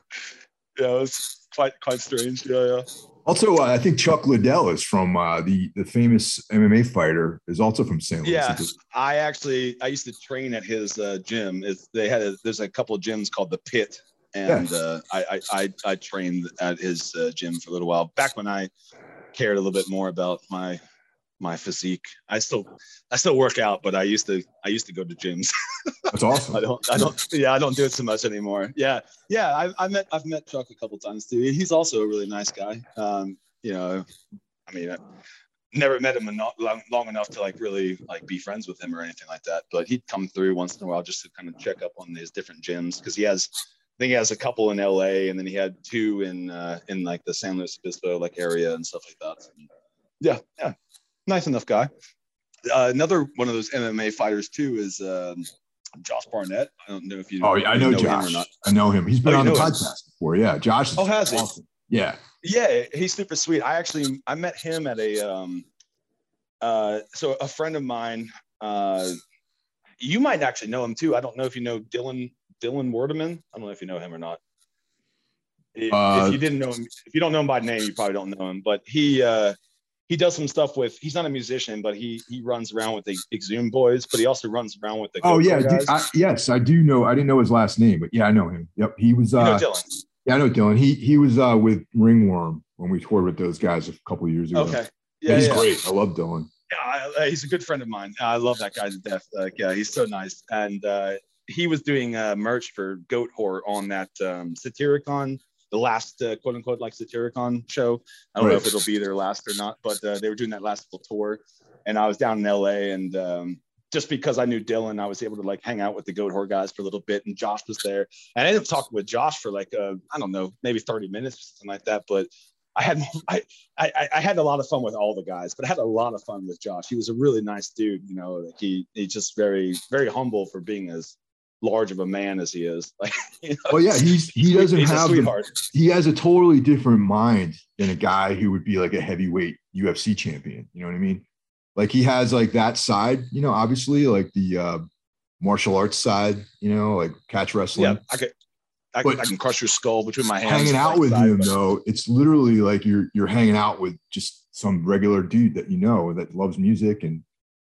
yeah, it's quite quite strange. Yeah, yeah. Also, uh, I think Chuck Liddell is from uh, the the famous MMA fighter is also from San Luis. Yeah. I actually I used to train at his uh, gym. It's, they had a, there's a couple of gyms called the Pit, and uh, I, I I I trained at his uh, gym for a little while back when I cared a little bit more about my my physique. I still I still work out, but I used to I used to go to gyms. That's awesome. I don't I don't yeah I don't do it so much anymore. Yeah yeah I I met I've met Chuck a couple times too. He's also a really nice guy. Um, you know, I mean. I, Never met him enough, long, long enough to like really like be friends with him or anything like that. But he'd come through once in a while just to kind of check up on his different gyms because he has, I think he has a couple in LA and then he had two in uh, in like the San Luis Obispo like area and stuff like that. And yeah, yeah, nice enough guy. Uh, another one of those MMA fighters too is um, Josh Barnett. I don't know if you. Oh, yeah, I know, him or Josh. I know him. He's been Oh, on the know him? podcast before. Yeah, Josh. Is Oh, has he? Yeah. Yeah, he's super sweet. I actually I met him at a um uh so a friend of mine uh you might actually know him too. I don't know if you know Dylan Dylan Werdeman. I don't know if you know him or not. If, Uh, if you didn't know him, if you don't know him by name, you probably don't know him. But he uh he does some stuff with he's not a musician, but he he runs around with the Exhumed boys, but he also runs around with the Oh yeah. I, yes, I do know. I didn't know his last name, but yeah, I know him. Yep. He was. you know Uh, Dylan. yeah, I know Dylan. He he was uh, with Ringworm when we toured with those guys a couple of years ago. Okay. Yeah, he's yeah. great. I love Dylan. Yeah, I, he's a good friend of mine. I love that guy to death. Like, yeah, he's so nice. And uh, he was doing uh, merch for Goatwhore on that um, Satyricon, the last uh, quote unquote like Satyricon show. I don't know if it'll be their last or not, but uh, they were doing that last little tour. And I was down in LA, and um, just because I knew Dylan, I was able to like hang out with the Goatwhore guys for a little bit, and Josh was there. And I ended up talking with Josh for like uh, I don't know, maybe 30 minutes or something like that. But I had I, I I had a lot of fun with all the guys, but I had a lot of fun with Josh. He was a really nice dude, you know. Like he he's just very very humble for being as large of a man as he is. Like, you know, Well, yeah, he's he doesn't he's a have. The, he has a totally different mind than a guy who would be like a heavyweight UFC champion. You know what I mean? Like he has like that side. You know, obviously like the uh, martial arts side. You know, like catch wrestling. Yeah, I could. I, can- But I can crush your skull between my hands. hanging out with him though it's literally like you're you're hanging out with just some regular dude that you know that loves music and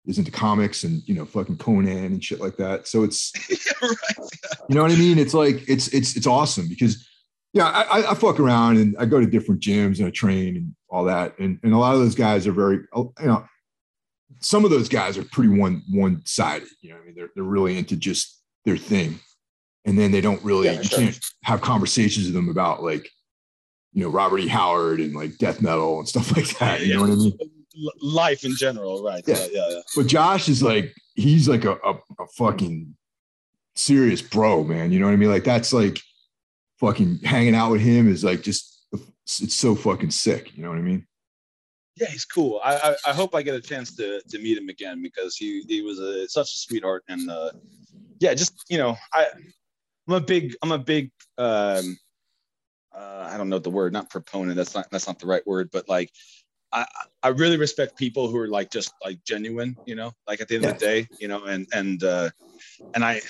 is into comics and you know fucking Conan and shit like that. So it's yeah, right. you know what I mean. It's like it's it's it's awesome because yeah, I, I fuck around and I go to different gyms and I train and all that, and and a lot of those guys are very oh, you know some of those guys are pretty one one sided. You know, I mean they're they're really into just their thing, and then they don't really yeah, you sure. can't have conversations with them about like you know Robert E. Howard and like death metal and stuff like that. You yeah. know what I mean? Life in general, right? Yeah. yeah, yeah, yeah. But Josh is like he's like a, a, a fucking serious bro, man. You know what I mean? Like that's like fucking hanging out with him is like just it's so fucking sick. You know what I mean? Yeah, he's cool. I, I, I hope I get a chance to to meet him again because he he was a such a sweetheart and uh yeah, just you know I I'm a big I'm a big um uh, I don't know the word, not proponent. That's not that's not the right word, but like I, I really respect people who are like just like genuine, you know, like at the end yeah. of the day, you know, and and uh, and I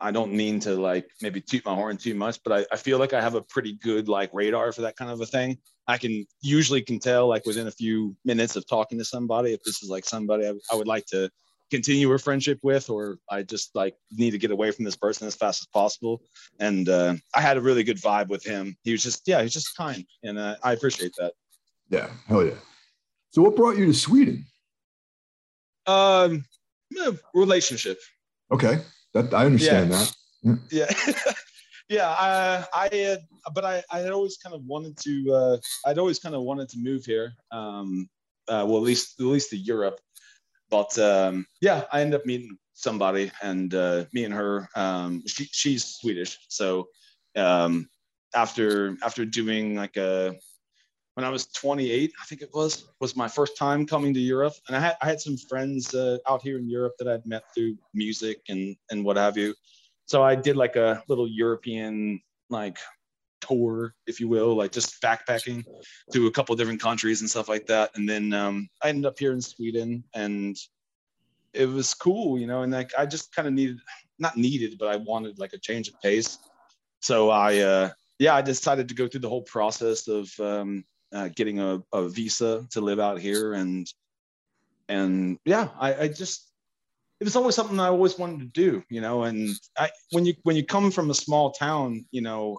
I don't mean to like maybe toot my horn too much, but I, I feel like I have a pretty good like radar for that kind of a thing. I can usually can tell like within a few minutes of talking to somebody if this is like somebody I, I would like to continue a friendship with or I just like need to get away from this person as fast as possible. And uh, I had a really good vibe with him. He was just yeah, he's just kind, and uh, I appreciate that. Yeah, hell yeah. So, what brought you to Sweden? Um, relationship. Okay, that I understand yeah. that. Yeah, yeah. yeah I, I had, but I, I had always kind of wanted to. Uh, I'd always kind of wanted to move here. Um, uh, well, at least at least to Europe. But um, yeah, I ended up meeting somebody, and uh, me and her. Um, she, she's Swedish, so um, after after doing like a when I was 28, I think it was, was my first time coming to Europe. And I had, I had some friends uh, out here in Europe that I'd met through music and, and what have you. So I did like a little European like tour, if you will, like just backpacking to a couple different countries and stuff like that. And then um, I ended up here in Sweden and it was cool, you know, and like I just kind of needed, not needed, but I wanted like a change of pace. So I, uh, yeah, I decided to go through the whole process of um, uh, getting a, a, visa to live out here. And and yeah I, I, just it was always something i always wanted to do you know and i when you when you come from a small town you know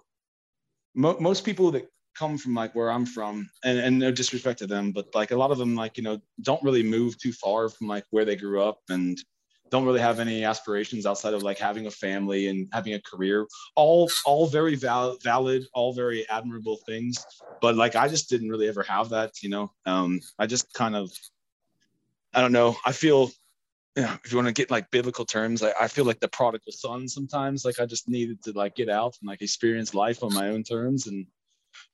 mo- most people that come from like where i'm from and, and no disrespect to them but like a lot of them like you know don't really move too far from like where they grew up. And don't really have any aspirations outside of like having a family and having a career. All all very val- valid all very admirable things. But like i just didn't really ever have that you know? Um i just kind of i don't know. I feel you know, if you want to get like biblical terms, I, I feel like the prodigal son sometimes. Like I just needed to like get out and like experience life on my own terms and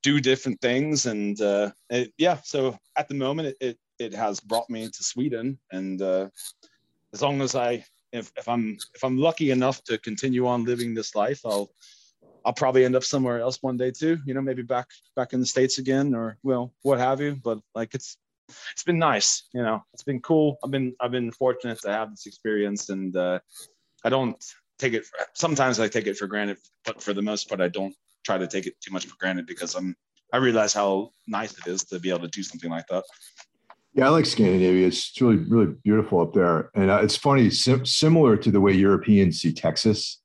do different things. And uh, it, yeah, so at the moment, it, it, it has brought me to Sweden, and uh, as long as I if, if I'm if I'm lucky enough to continue on living this life, I'll I'll probably end up somewhere else one day too. You know, maybe back back in the states again, or well, what have you. But like it's it's been nice. You know, it's been cool. I've been I've been fortunate to have this experience, and uh, I don't take it. For, sometimes I take it for granted, but for the most part, I don't try to take it too much for granted because I'm I realize how nice it is to be able to do something like that. Yeah, I like Scandinavia. It's really, really beautiful up there. And uh, it's funny, sim- similar to the way Europeans see Texas.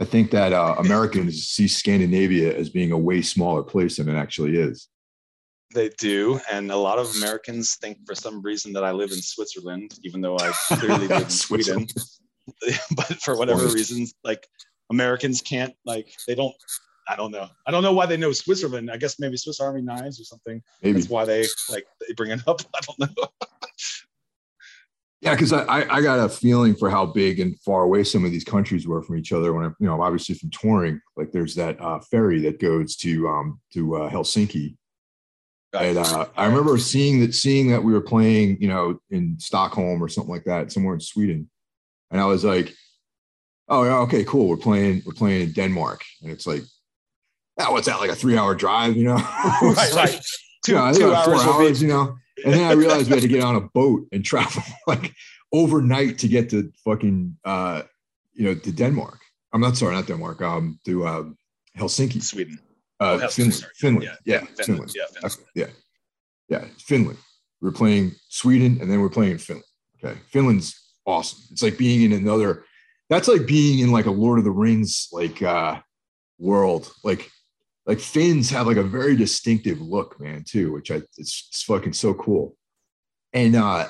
I think that uh, Americans see Scandinavia as being a way smaller place than it actually is. They do. And a lot of Americans think for some reason that I live in Switzerland, even though I clearly live in Sweden. but for whatever reasons, like Americans can't, like, they don't I don't know. I don't know why they know Switzerland. I guess maybe Swiss Army knives or something. Maybe that's why they like they bring it up. I don't know. yeah, because I I got a feeling for how big and far away some of these countries were from each other. When I you know obviously from touring, like there's that uh, ferry that goes to um to uh, Helsinki. And uh, I remember seeing that seeing that we were playing, you know, in Stockholm or something like that, somewhere in Sweden, and I was like, "Oh, yeah, okay, cool. We're playing we're playing in Denmark," and it's like oh, what's that, like a three hour drive, you know? right, right. Two, you know, two hours, four hours be- you know? And then I realized we had to get on a boat and travel like overnight to get to fucking, uh, you know, to Denmark. I'm not sorry, not Denmark, um, to uh, Helsinki. Sweden. Uh, oh, Finland. Finland. Yeah, yeah, Finland. Finland. Yeah, Finland. yeah. Yeah, Finland. We are playing Sweden and then we we're playing Finland. Okay. Finland's awesome. It's like being in another, that's like being in like a Lord of the Rings like uh world. Like like Finns have like a very distinctive look, man, too, which I it's, it's fucking so cool. And uh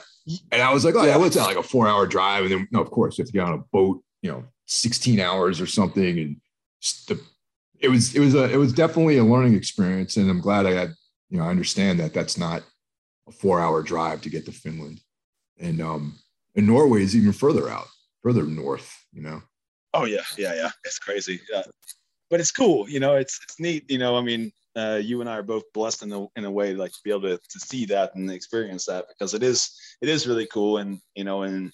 and I was like, oh yeah, what's that? Like a four hour drive. And then no, of course, you have to get on a boat, you know, 16 hours or something. And the, it was it was a it was definitely a learning experience. And I'm glad I had, you know, I understand that that's not a four hour drive to get to Finland. And um and Norway is even further out, further north, you know. Oh yeah, yeah, yeah. It's crazy. Yeah. But it's cool, you know, it's it's neat, you know. I mean, uh, you and I are both blessed in a in a way like to be able to, to see that and experience that because it is it is really cool and you know and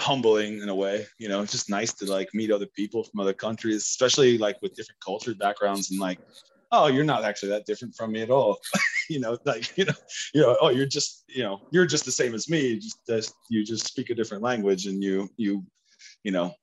humbling in a way you know it's just nice to like meet other people from other countries especially like with different culture backgrounds and like oh you're not actually that different from me at all you know like you know you know oh you're just you know you're just the same as me just, just you just speak a different language and you you you know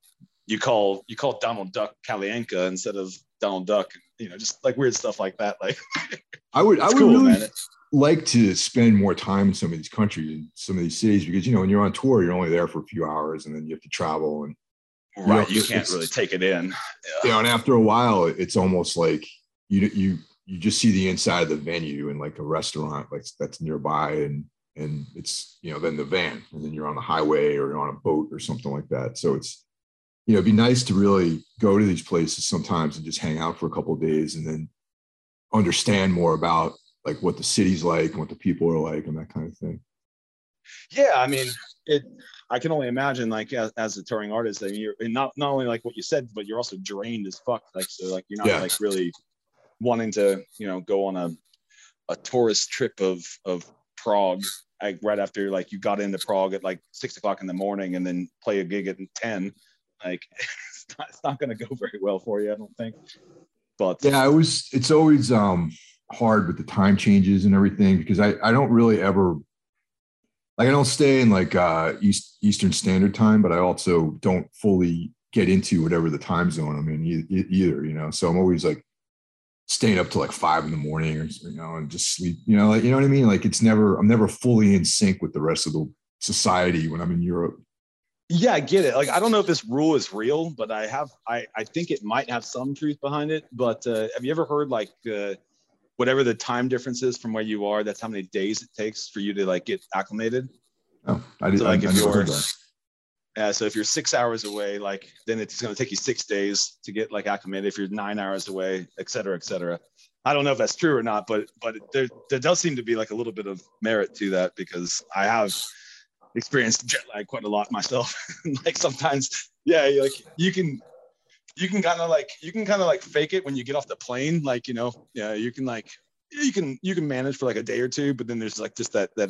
you call you call Donald Duck Kalle Anka instead of Donald Duck you know just like weird stuff like that like. I would I would cool, really man. like to spend more time in some of these countries and some of these cities because you know when you're on tour you're only there for a few hours and then you have to travel and right you, know, you can't really take it in. Yeah. you know and after a while it's almost like you you you just see the inside of the venue and like a restaurant like that's nearby and and it's you know then the van and then you're on the highway or you're on a boat or something like that. So it's you know it'd be nice to really go to these places sometimes and just hang out for a couple of days and then understand more about like what the city's like and what the people are like and that kind of thing yeah i mean it i can only imagine like as, as a touring artist i mean you're not not only like what you said but you're also drained as fuck like so like you're not yeah. like really wanting to you know go on a a tourist trip of of prague like right after like you got into prague at like six o'clock in the morning and then play a gig at 10 like it's not, it's not going to go very well for you i don't think but yeah it was it's always um hard with the time changes and everything because I, I don't really ever like I don't stay in like uh East Eastern Standard Time, but I also don't fully get into whatever the time zone I'm in either, you know. So I'm always like staying up to like five in the morning or you know, and just sleep, you know, like you know what I mean? Like it's never I'm never fully in sync with the rest of the society when I'm in Europe. Yeah, I get it. Like I don't know if this rule is real, but I have I I think it might have some truth behind it. But uh, have you ever heard like uh, whatever the time difference is from where you are, that's how many days it takes for you to like get acclimated. Oh, I did. So like I, if I you're, yeah, so if you're six hours away, like then it's going to take you six days to get like acclimated. If you're nine hours away, et cetera, et cetera. I don't know if that's true or not, but but there there does seem to be like a little bit of merit to that because I have experienced jet lag quite a lot myself. like sometimes, yeah, like you can you can kind of like you can kind of like fake it when you get off the plane like you know yeah you can like you can you can manage for like a day or two but then there's like just that that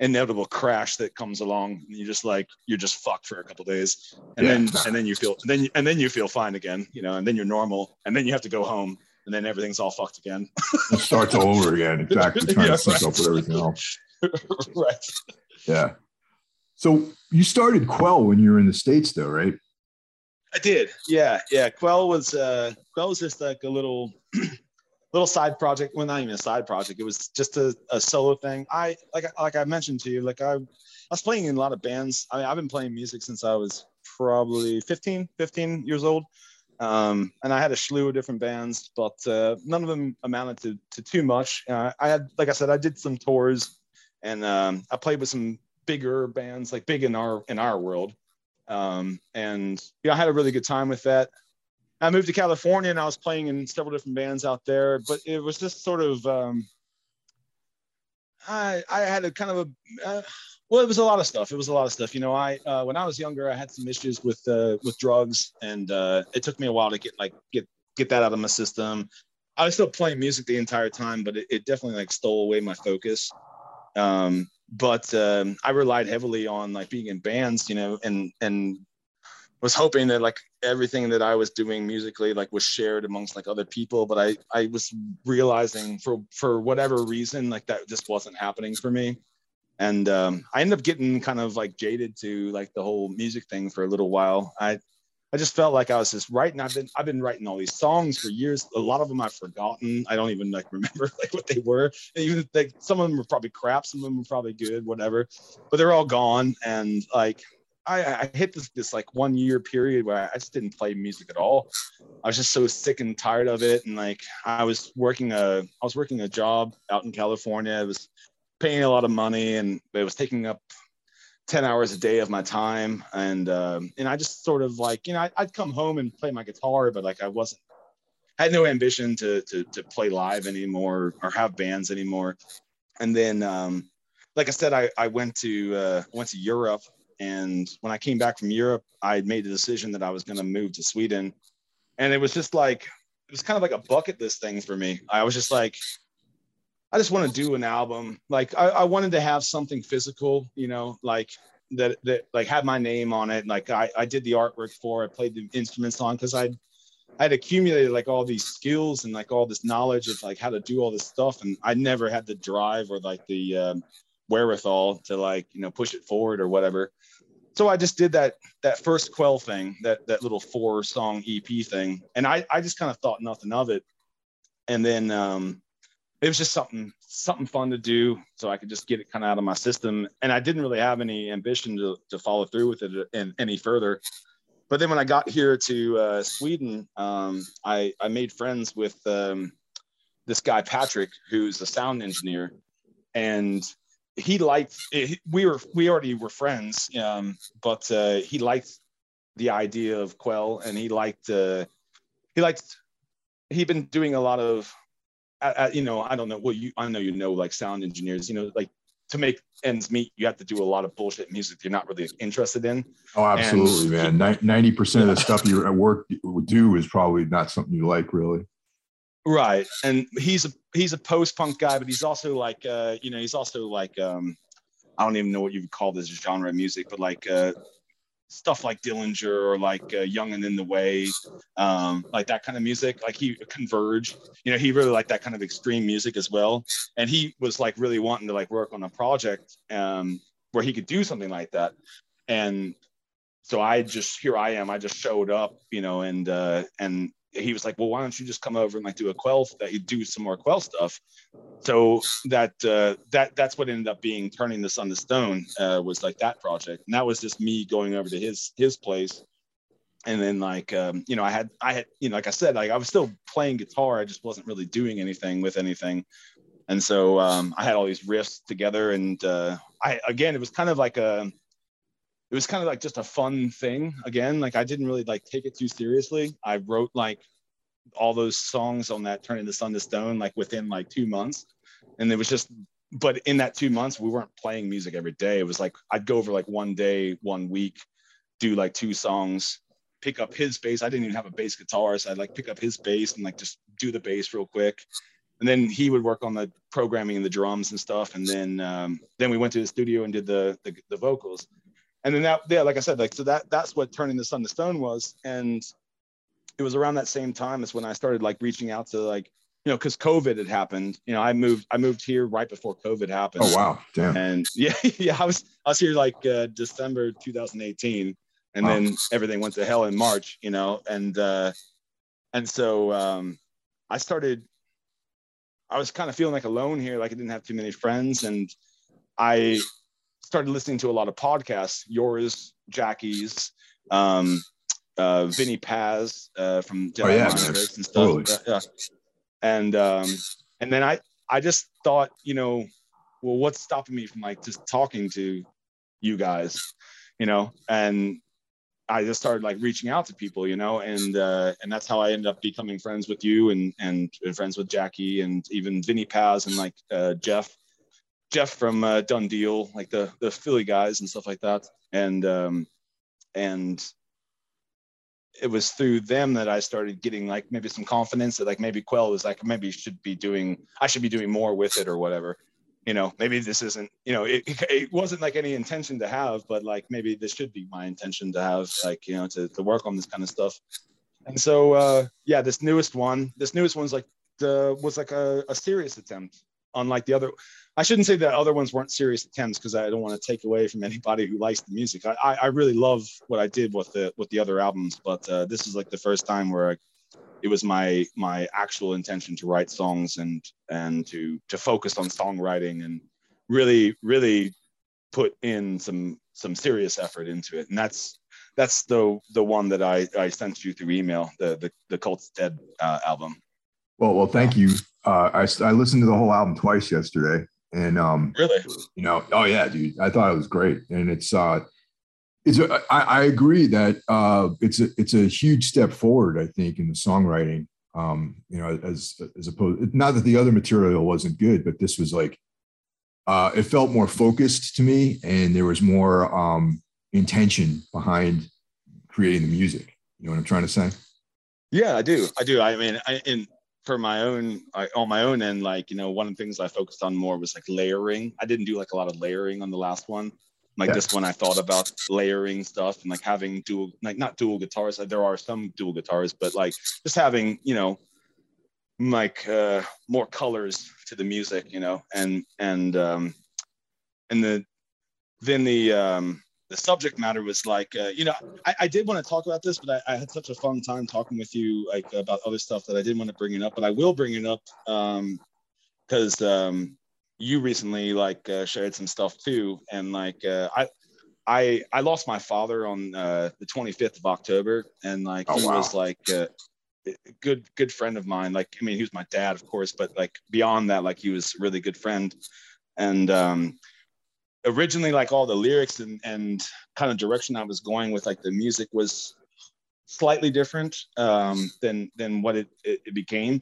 inevitable crash that comes along and you just like you're just fucked for a couple days and yeah. then and then you feel and then and then you feel fine again you know and then you're normal and then you have to go home and then everything's all fucked again it starts all over again exactly trying yeah, to sync right. up with everything else right yeah so you started quell when you were in the states though right I did. Yeah, yeah. Quell was uh, Quell was just like a little little side project. Well, not even a side project. It was just a, a solo thing. I like like I mentioned to you, like I, I was playing in a lot of bands. I mean, I've been playing music since I was probably 15, 15 years old. Um, and I had a slew of different bands, but uh, none of them amounted to, to too much. Uh, I had, like I said, I did some tours, and um, I played with some bigger bands, like big in our in our world. Um, and yeah, I had a really good time with that. I moved to California and I was playing in several different bands out there, but it was just sort of, um, I, I had a kind of a, uh, well, it was a lot of stuff. It was a lot of stuff. You know, I, uh, when I was younger, I had some issues with, uh, with drugs and, uh, it took me a while to get like, get, get that out of my system. I was still playing music the entire time, but it, it definitely like stole away my focus. Um, but um, I relied heavily on like being in bands, you know, and and was hoping that like everything that I was doing musically like was shared amongst like other people. But I I was realizing for for whatever reason like that just wasn't happening for me, and um, I ended up getting kind of like jaded to like the whole music thing for a little while. I I just felt like I was just writing. I've been I've been writing all these songs for years. A lot of them I've forgotten. I don't even like remember like what they were. And even like some of them were probably crap, some of them were probably good, whatever. But they're all gone. And like I, I hit this this like one year period where I just didn't play music at all. I was just so sick and tired of it. And like I was working a I was working a job out in California. It was paying a lot of money and it was taking up 10 hours a day of my time. And um, and i just sort of like you know I, would come home and play my guitar but like i wasn't had no ambition to, to to play live anymore or have bands anymore. And then um, like i said i, I went to uh, went to europe. And when i came back from europe i made the decision that i was going to move to sweden. And it was just like it was kind of like a bucket list thing for me. I was just like I just want to do an album. Like I, I, wanted to have something physical, you know, like that that like had my name on it. Like I, I did the artwork for, I played the instruments on because I'd I'd accumulated like all these skills and like all this knowledge of like how to do all this stuff, and I never had the drive or like the um, wherewithal to like you know push it forward or whatever. So I just did that that first Quell thing, that that little four song EP thing, and I I just kind of thought nothing of it, and then um, it was just something something fun to do so i could just get it kind of out of my system and i didn't really have any ambition to, to follow through with it in, any further. But then when i got here to uh, sweden um, I, I made friends with um, this guy patrick who's a sound engineer and he liked we were we already were friends um, but uh, he liked the idea of quell and he liked uh, he liked he'd been doing a lot of you know, I don't know. Well, you, I know you know, like sound engineers, you know, like to make ends meet, you have to do a lot of bullshit music you're not really interested in. Oh, absolutely, and, man. Ninety percent of the stuff you at work do is probably not something you like, really. Right, and he's a he's a post punk guy, but he's also like, uh, you know, he's also like, um, I don't even know what you would call this genre of music, but like uh, stuff like Dillinger or like uh, Young and in the Way, um, like that kind of music. Like he Converge, you know, he really liked that kind of extreme music as well. And he was like really wanting to like work on a project um, where he could do something like that. And so I just here I am. I just showed up, you know, and uh, and he was like, well, why don't you just come over and like do a quell that you do some more quell stuff. So that uh, that that's what ended up being turning the sun to stone uh, was like that project, and that was just me going over to his his place, and then like um, you know I had I had you know like I said like I was still playing guitar, I just wasn't really doing anything with anything, and so um, I had all these riffs together, and uh, I again it was kind of like a it was kind of like just a fun thing again like i didn't really like take it too seriously. I wrote like all those songs on that turning the sun to stone like within like two months. And it was just but in that two months we weren't playing music every day. It was like i'd go over like one day one week do like two songs pick up his bass. I didn't even have a bass guitar so i'd like pick up his bass and like just do the bass real quick. And then he would work on the programming and the drums and stuff. And then um, then we went to the studio and did the, the, the vocals and then that yeah like i said like so that that's what turning the sun to stone was. And it was around that same time as when i started like reaching out to like you know because covid had happened. You know i moved i moved here right before covid happened. Oh wow. Damn. And yeah yeah i was i was here like uh, december 2018 and wow. then everything went to hell in march you know and uh and so um i started i was kind of feeling like alone here like i didn't have too many friends. And i started listening to a lot of podcasts, yours, Jackie's, um, uh, Vinnie Paz uh, from oh, yeah, and stuff. Totally. Yeah. And um, and then I I just thought, you know, well, what's stopping me from like just talking to you guys, you know? And I just started like reaching out to people, you know, and uh, and that's how I ended up becoming friends with you and and friends with Jackie and even Vinnie Paz and like uh, Jeff Jeff from uh, Done Deal, like the the Philly guys and stuff like that, and um, and it was through them that I started getting like maybe some confidence that like maybe Quell was like maybe should be doing I should be doing more with it or whatever. You know, maybe this isn't, you know, it, it wasn't like any intention to have, but like maybe this should be my intention to have, like, you know, to, to work on this kind of stuff. And so, uh, yeah, this newest one, this newest one's like the was like a, a serious attempt unlike the other I shouldn't say that other ones weren't serious attempts because I don't want to take away from anybody who likes the music. I, I, I really love what I did with the with the other albums, but uh, this is like the first time where I, it was my my actual intention to write songs and and to to focus on songwriting and really really put in some some serious effort into it. And that's that's the the one that I I sent you through email the the the Cult's Dead uh, album. Well, well, thank you. Uh, I I listened to the whole album twice yesterday and um, really, you know, oh yeah, dude, I thought it was great. And it's uh, it's a, I, I agree that uh, it's a it's a huge step forward. I think in the songwriting. Um, you know, as as opposed, not that the other material wasn't good, but this was like, uh, it felt more focused to me, and there was more um, intention behind creating the music. You know what I'm trying to say? Yeah, I do. I do. I mean, I, in for my own I, on my own end like you know one of the things i focused on more was like layering. I didn't do like a lot of layering on the last one. Like this one i thought about layering stuff and like having dual like not dual guitars. There are some dual guitars but like just having you know like uh more colors to the music you know and and um and the then the um the subject matter was like, uh, you know, I, I did want to talk about this, but I, I, had such a fun time talking with you like about other stuff that I didn't want to bring it up, but I will bring it up because um, um, you recently like uh, shared some stuff too, and like uh, I. I, I lost my father on uh, the 25th of October, and like oh, he wow. was like a good good friend of mine. Like I mean, he was my dad, of course, but like beyond that, like he was a really good friend. And um, originally like all the lyrics and, and kind of direction I was going with like the music was slightly different um, than than what it, it, it became.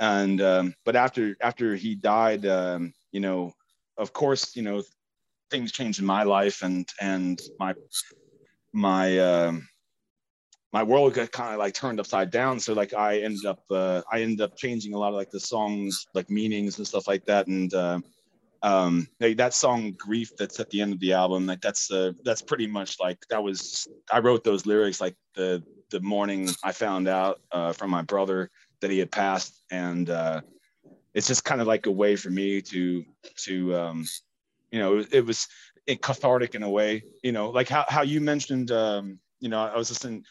And um, but after after he died, um, you know, of course, you know, things changed in my life and and my my um, my world got kind of like turned upside down. So like I ended up uh, I ended up changing a lot of like the songs like meanings and stuff like that. And uh, um like that song grief that's at the end of the album like that's uh that's pretty much like that was i wrote those lyrics like the the morning i found out uh from my brother that he had passed and uh it's just kind of like a way for me to to um you know it, it was it cathartic in a way you know like how, how you mentioned um you know i was listening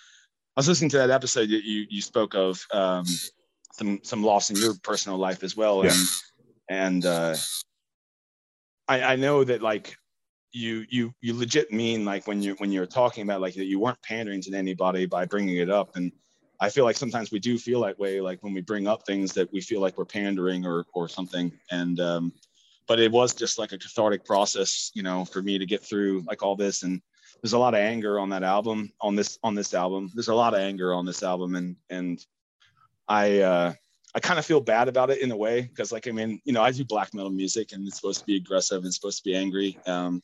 i was listening to that episode that you you spoke of um some some loss in your personal life as well yeah. and and uh I, I know that like you you you legit mean like when you when you're talking about like that you weren't pandering to anybody by bringing it up. And i feel like sometimes we do feel that way like when we bring up things that we feel like we're pandering or or something. And um but it was just like a cathartic process you know for me to get through like all this. And there's a lot of anger on that album on this on this album. There's a lot of anger on this album. And and i uh I kind of feel bad about it in a way because, like, I mean, you know, I do black metal music and it's supposed to be aggressive and it's supposed to be angry, um,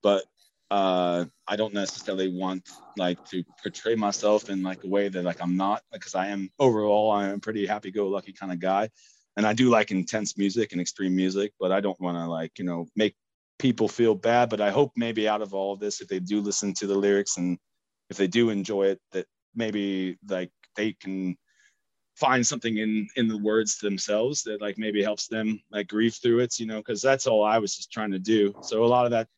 but uh, I don't necessarily want like to portray myself in like a way that like I'm not because I am overall I am a pretty happy-go-lucky kind of guy, and I do like intense music and extreme music, but I don't want to like you know make people feel bad. But I hope maybe out of all of this, if they do listen to the lyrics and if they do enjoy it, that maybe like they can find something in in the words themselves that like maybe helps them like grieve through it you know because that's all i was just trying to do. So a lot of that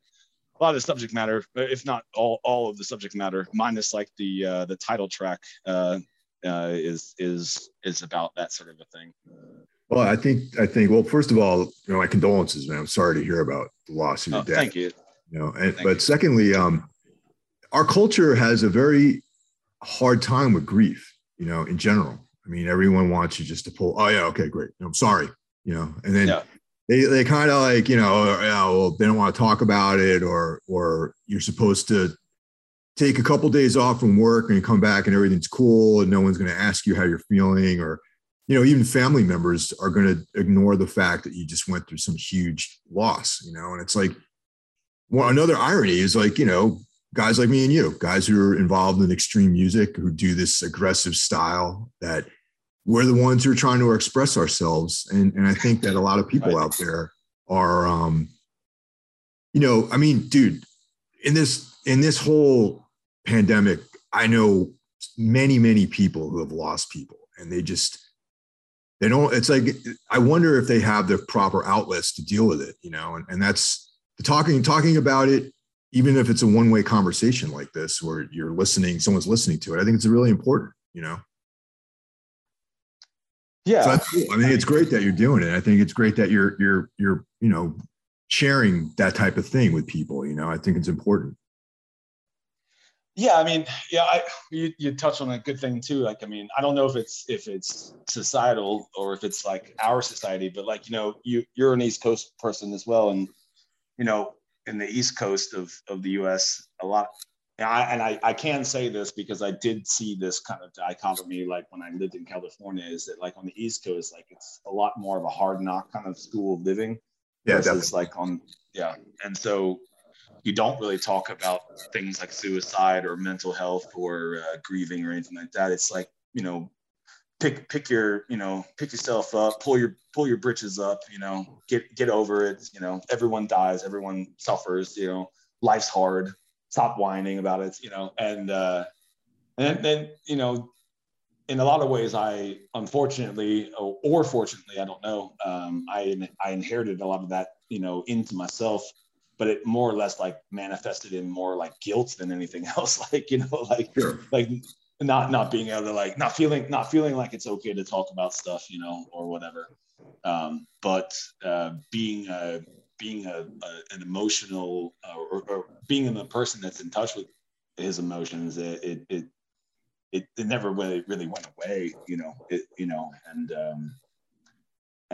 a lot of the subject matter if not all all of the subject matter minus like the uh the title track uh uh is is is about that sort of a thing. Well i think i think well first of all you know my condolences man. I'm sorry to hear about the loss of your oh, dad. thank you. You know and, but you. secondly um our culture has a very hard time with grief you know in general I mean, everyone wants you just to pull, oh, yeah, okay, great. I'm sorry, you know, and then yeah. they, they kind of like, you know, oh, yeah, well, they don't want to talk about it or, or you're supposed to take a couple days off from work and come back and everything's cool and no one's going to ask you how you're feeling or, you know, even family members are going to ignore the fact that you just went through some huge loss, you know, and it's like, well, another irony is like, you know, guys like me and you, guys who are involved in extreme music, who do this aggressive style that we're the ones who are trying to express ourselves. And, and I think that a lot of people out there are, um, you know, I mean, dude, in this, in this whole pandemic, I know many, many people who have lost people and they just, they don't it's like i wonder if they have the proper outlets to deal with it you know? And, and that's the talking talking about it even if it's a one-way conversation like this where you're listening someone's listening to it i think it's really important you know yeah. So cool. i mean it's great that you're doing it. I think it's great that you're you're you're you know sharing that type of thing with people you know i think it's important. Yeah i mean yeah i you, you touched on a good thing too like i mean i don't know if it's if it's societal or if it's like our society but like you know you you're an east coast person as well and you know in the east coast of of the us a lot and I, and I, I can say this because I did see this kind of dichotomy like when I lived in California is that like on the East Coast, like it's a lot more of a hard knock kind of school of living. Yeah, versus definitely. like on yeah. And so you don't really talk about things like suicide or mental health or uh, grieving or anything like that. It's like you know, pick pick your you know pick yourself up, pull your pull your britches up, you know, get get over it. You know, everyone dies, everyone suffers. You know, life's hard. Stop whining about it. You know, and uh, and then you know. In a lot of ways, I unfortunately or, or fortunately, I don't know. Um, I I inherited a lot of that, you know, into myself but it more or less like manifested in more like guilt than anything else like you know like sure. like not not being able to like not feeling not feeling like it's okay to talk about stuff you know or whatever um, but uh, being a being a, a an emotional uh, or, or, being a person that's in touch with his emotions it it it, it, it never really really went away you know it you know and um,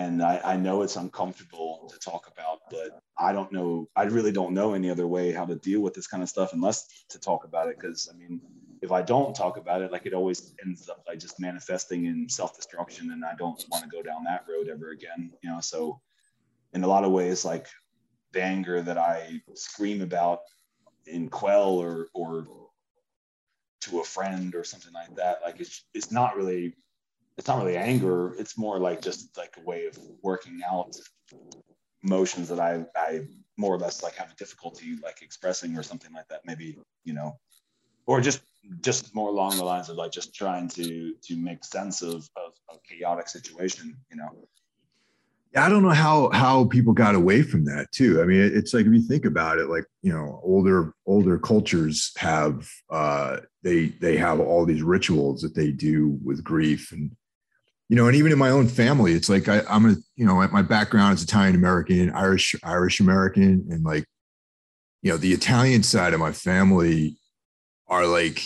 and I, I know it's uncomfortable to talk about, but I don't know. I really don't know any other way how to deal with this kind of stuff unless to talk about it. Because I mean, if I don't talk about it, like it always ends up like just manifesting in self-destruction, and I don't want to go down that road ever again. You know, so in a lot of ways, like the anger that I scream about in Quell or or to a friend or something like that, like it's it's not really it's not really anger. It's more like just like a way of working out emotions that I, I more or less like have a difficulty like expressing or something like that. Maybe, you know, or just, just more along the lines of like just trying to, to make sense of, of a chaotic situation, you know? I don't know how how people got away from that too. I mean, it's like if you think about it, like you know, older older cultures have uh, they they have all these rituals that they do with grief, and you know, and even in my own family, it's like I, I'm a, you know, my background is Italian American, Irish, Irish American, and like, you know, the Italian side of my family are like,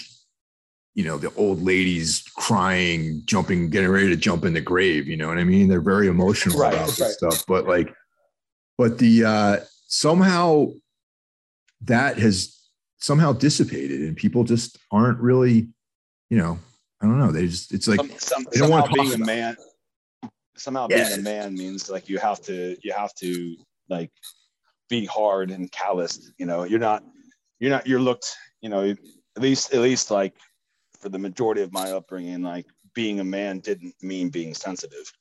you know, the old ladies crying, jumping, getting ready to jump in the grave. You know what I mean? They're very emotional right, about right. this stuff, but like, but the uh somehow that has somehow dissipated, and people just aren't really, you know, I don't know. They just it's like some, some, they don't want being a man. Somehow yeah. being a man means like you have to you have to like be hard and calloused. You know, you're not you're not you're looked. You know, at least at least like for the majority of my upbringing, like being a man didn't mean being sensitive.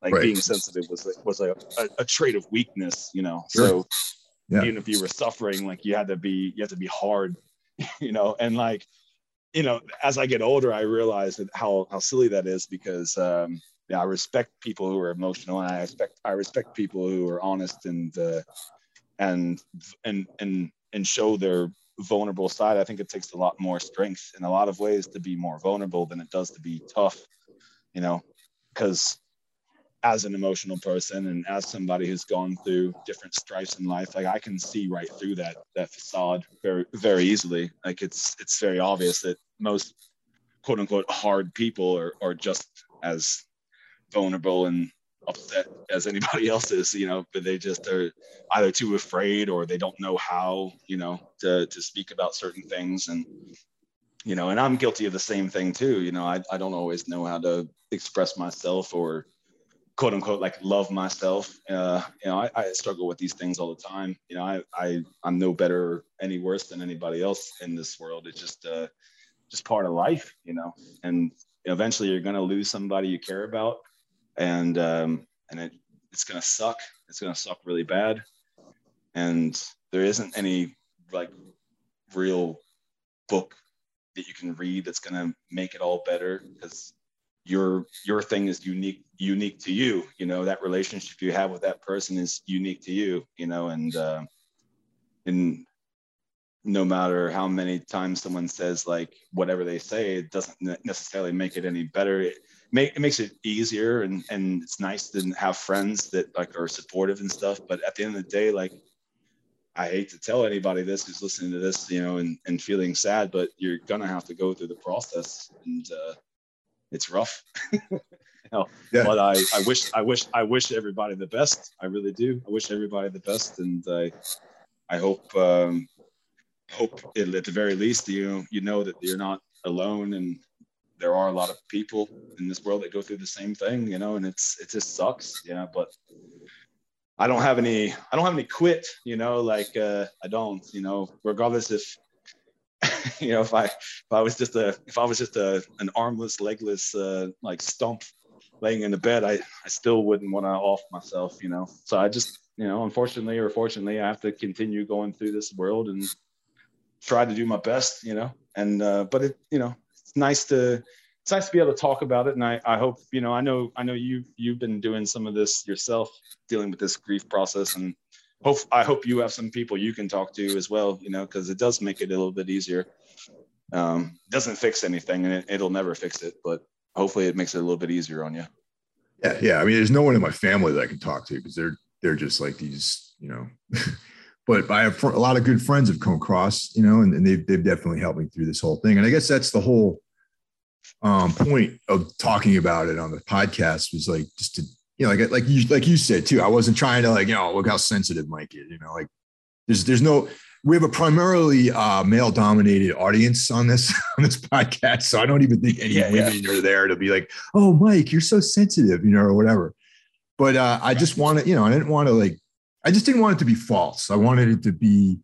Like right. being sensitive was was a, a, a, trait of weakness. You know, sure. so yeah. even if you were suffering, like you had to be you had to be hard. You know, and like you know, as I get older, I realize that how how silly that is because um, yeah, I respect people who are emotional, and I respect I respect people who are honest and uh, and and and and show their vulnerable side. I think it takes a lot more strength in a lot of ways to be more vulnerable than it does to be tough. You know, because as an emotional person and as somebody who's gone through different strifes in life like i can see right through that that facade very very easily like it's it's very obvious that most quote unquote hard people are, are just as vulnerable and upset as anybody else is you know but they just are either too afraid or they don't know how you know to to speak about certain things and you know and i'm guilty of the same thing too you know i, I don't always know how to express myself or quote unquote like love myself. Uh, you know, I, I, struggle with these things all the time. You know, I, I I'm no better any worse than anybody else in this world. It's just uh, just part of life, you know. And eventually, you're gonna lose somebody you care about, and um, and it it's gonna suck. It's gonna suck really bad. And there isn't any like real book that you can read that's gonna make it all better because your your thing is unique unique to you you know that relationship you have with that person is unique to you you know and uh and no matter how many times someone says like whatever they say it doesn't necessarily make it any better it, make, it makes it easier and and it's nice to have friends that like are supportive and stuff but at the end of the day like i hate to tell anybody this who's listening to this you know and, and feeling sad but you're gonna have to go through the process and uh it's rough. know, yeah. But I, I wish I wish I wish everybody the best. I really do. I wish everybody the best, and I I hope um, hope it, at the very least you you know that you're not alone, and there are a lot of people in this world that go through the same thing. You know, and it's it just sucks. Yeah, but I don't have any I don't have any quit, you know, like uh, I don't, you know, regardless if you know, if I if I was just a if I was just a an armless, legless uh, like stump laying in the bed, I I still wouldn't want to off myself, you know. So I just you know, unfortunately or fortunately, I have to continue going through this world and try to do my best, you know. And uh, but it you know it's nice to it's nice to be able to talk about it and I, I hope you know i know i know you you've been doing some of this yourself dealing with this grief process and hope I hope you have some people you can talk to as well, you know, because it does make it a little bit easier. Um, doesn't fix anything and it, it'll never fix it, but hopefully it makes it a little bit easier on you. Yeah, yeah. I mean, there's no one in my family that I can talk to because they're they're just like these, you know. but I have a lot of good friends have come across, you know, and, and they've they've definitely helped me through this whole thing. And I guess that's the whole um, point of talking about it on the podcast was like just to you know, like like you like you said too. I wasn't trying to like you know look how sensitive Mike is. You know, like there's there's no we have a primarily uh, male dominated audience on this on this podcast, so I don't even think any yeah, women yeah. are there to be like, oh, Mike, you're so sensitive, you know, or whatever. But uh, I just wanted, you know, I didn't want to like, I just didn't want it to be false. I wanted it to be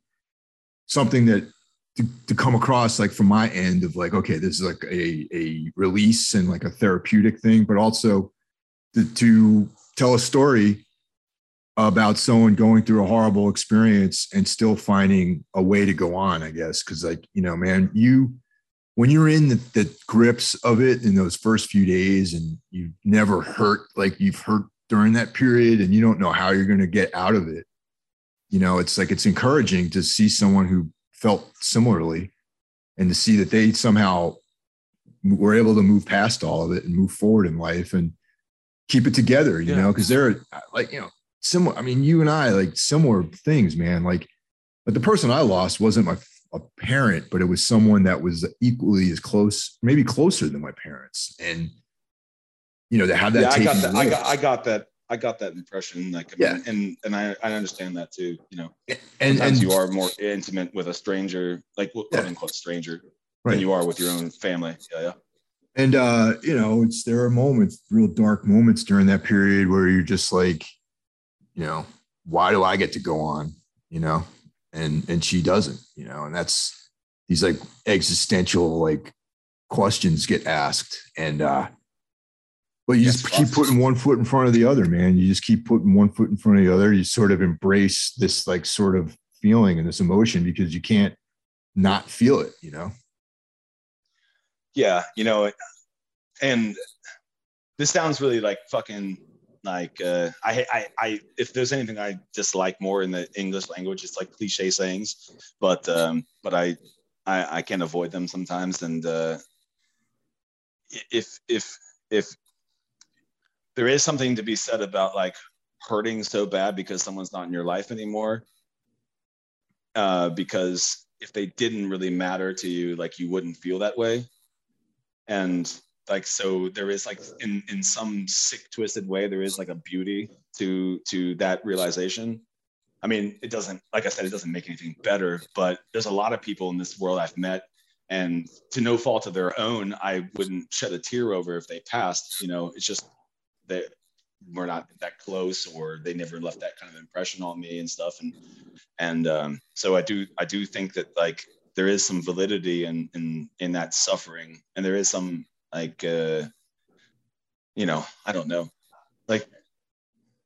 something that to, to come across like from my end of like, okay, this is like a a release and like a therapeutic thing, but also to, to tell a story about someone going through a horrible experience and still finding a way to go on, I guess. Cause like, you know, man, you when you're in the, the grips of it in those first few days and you've never hurt like you've hurt during that period and you don't know how you're going to get out of it, you know, it's like it's encouraging to see someone who felt similarly and to see that they somehow were able to move past all of it and move forward in life. And keep it together, you yeah. know, because they're like, you know, similar. I mean, you and I like similar things, man. Like, but the person I lost wasn't my a parent, but it was someone that was equally as close, maybe closer than my parents. And you know, to have that. Yeah, I got that. I got, I got that. I got that impression. Like, I yeah. Mean, and and I, I understand that too. You know, and and you are more intimate with a stranger, like quote yeah. unquote stranger, right. than you are with your own family. Yeah, yeah. And uh, you know, it's there are moments, real dark moments during that period where you're just like, you know, why do I get to go on? You know, and and she doesn't, you know, and that's these like existential like questions get asked. And uh but you just keep putting one foot in front of the other, man. You just keep putting one foot in front of the other. You sort of embrace this like sort of feeling and this emotion because you can't not feel it, you know? yeah, you know, and this sounds really like fucking like uh, I, I I if there's anything I dislike more in the English language, it's like cliche sayings, but um, but I, I I can't avoid them sometimes, and uh, if if if there is something to be said about like hurting so bad because someone's not in your life anymore, uh, because if they didn't really matter to you, like you wouldn't feel that way. And like so there is like in in some sick twisted way there is like a beauty to to that realization. I mean it doesn't like i said it doesn't make anything better but there's a lot of people in this world i've met and to no fault of their own i wouldn't shed a tear over if they passed you know? It's just that we're not that close or they never left that kind of impression on me and stuff. And and um, so i do i do think that like there is some validity in in in that suffering. And there is some like uh you know i don't know. Like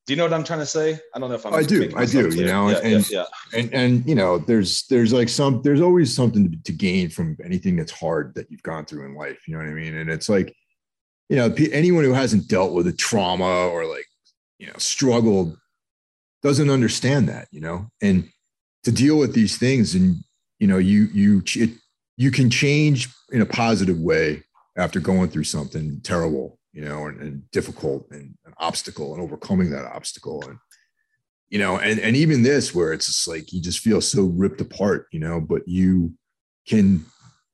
do you know what i'm trying to say? I don't know if i'm i do i do you know yeah, and, yeah, yeah. and and you know there's there's like some there's always something to, to gain from anything that's hard that you've gone through in life you know what i mean? And it's like you know, anyone who hasn't dealt with a trauma or like, you know, struggled doesn't understand that, you know, and to deal with these things and, you know, you, you, it, you can change in a positive way after going through something terrible, you know, and, and difficult and an obstacle and overcoming that obstacle. And, you know, and, and even this where it's just like, you just feel so ripped apart, you know, but you can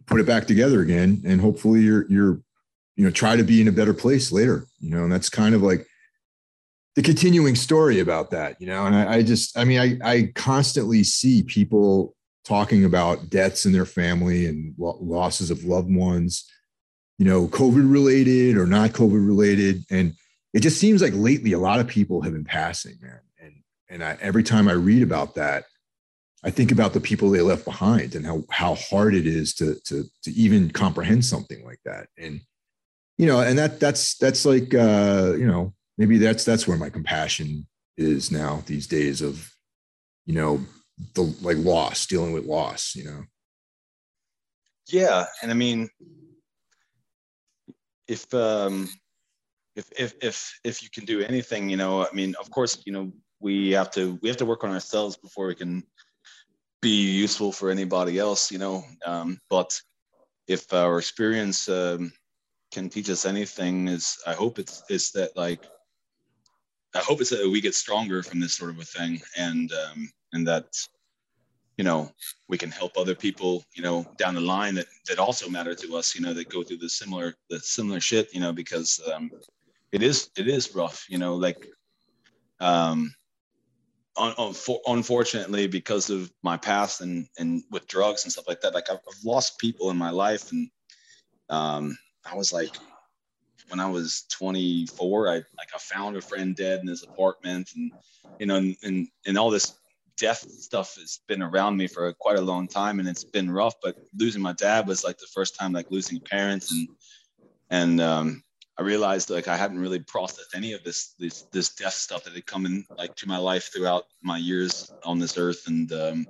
put it back together again. And hopefully you're, you're, you know, try to be in a better place later, you know, and that's kind of like the continuing story about that, you know, and I, I just, I mean, I, I constantly see people talking about deaths in their family and losses of loved ones, you know, COVID related or not COVID related. And it just seems like lately a lot of people have been passing, man. And and I, every time I read about that, I think about the people they left behind and how how hard it is to to to even comprehend something like that. And you know, and that that's that's like uh, you know, maybe that's that's where my compassion is now these days of, you know, the like loss, dealing with loss, you know. Yeah, and I mean, if um, if if if if you can do anything, you know, I mean, of course, you know, we have to we have to work on ourselves before we can be useful for anybody else, you know. Um, but if our experience um, can teach us anything, is I hope it's it's that like I hope it's that we get stronger from this sort of a thing, and um, and that you know we can help other people you know down the line that that also matter to us you know that go through the similar the similar shit you know because um, it is it is rough you know like um un, un, unfortunately because of my past and and with drugs and stuff like that like I've, I've lost people in my life and um I was like when I was 24, I like I found a friend dead in his apartment, and you know, and and, and all this death stuff has been around me for quite a long time, and it's been rough. But losing my dad was like the first time like losing parents, and and um, I realized like I hadn't really processed any of this this this death stuff that had come in like to my life throughout my years on this earth, and um,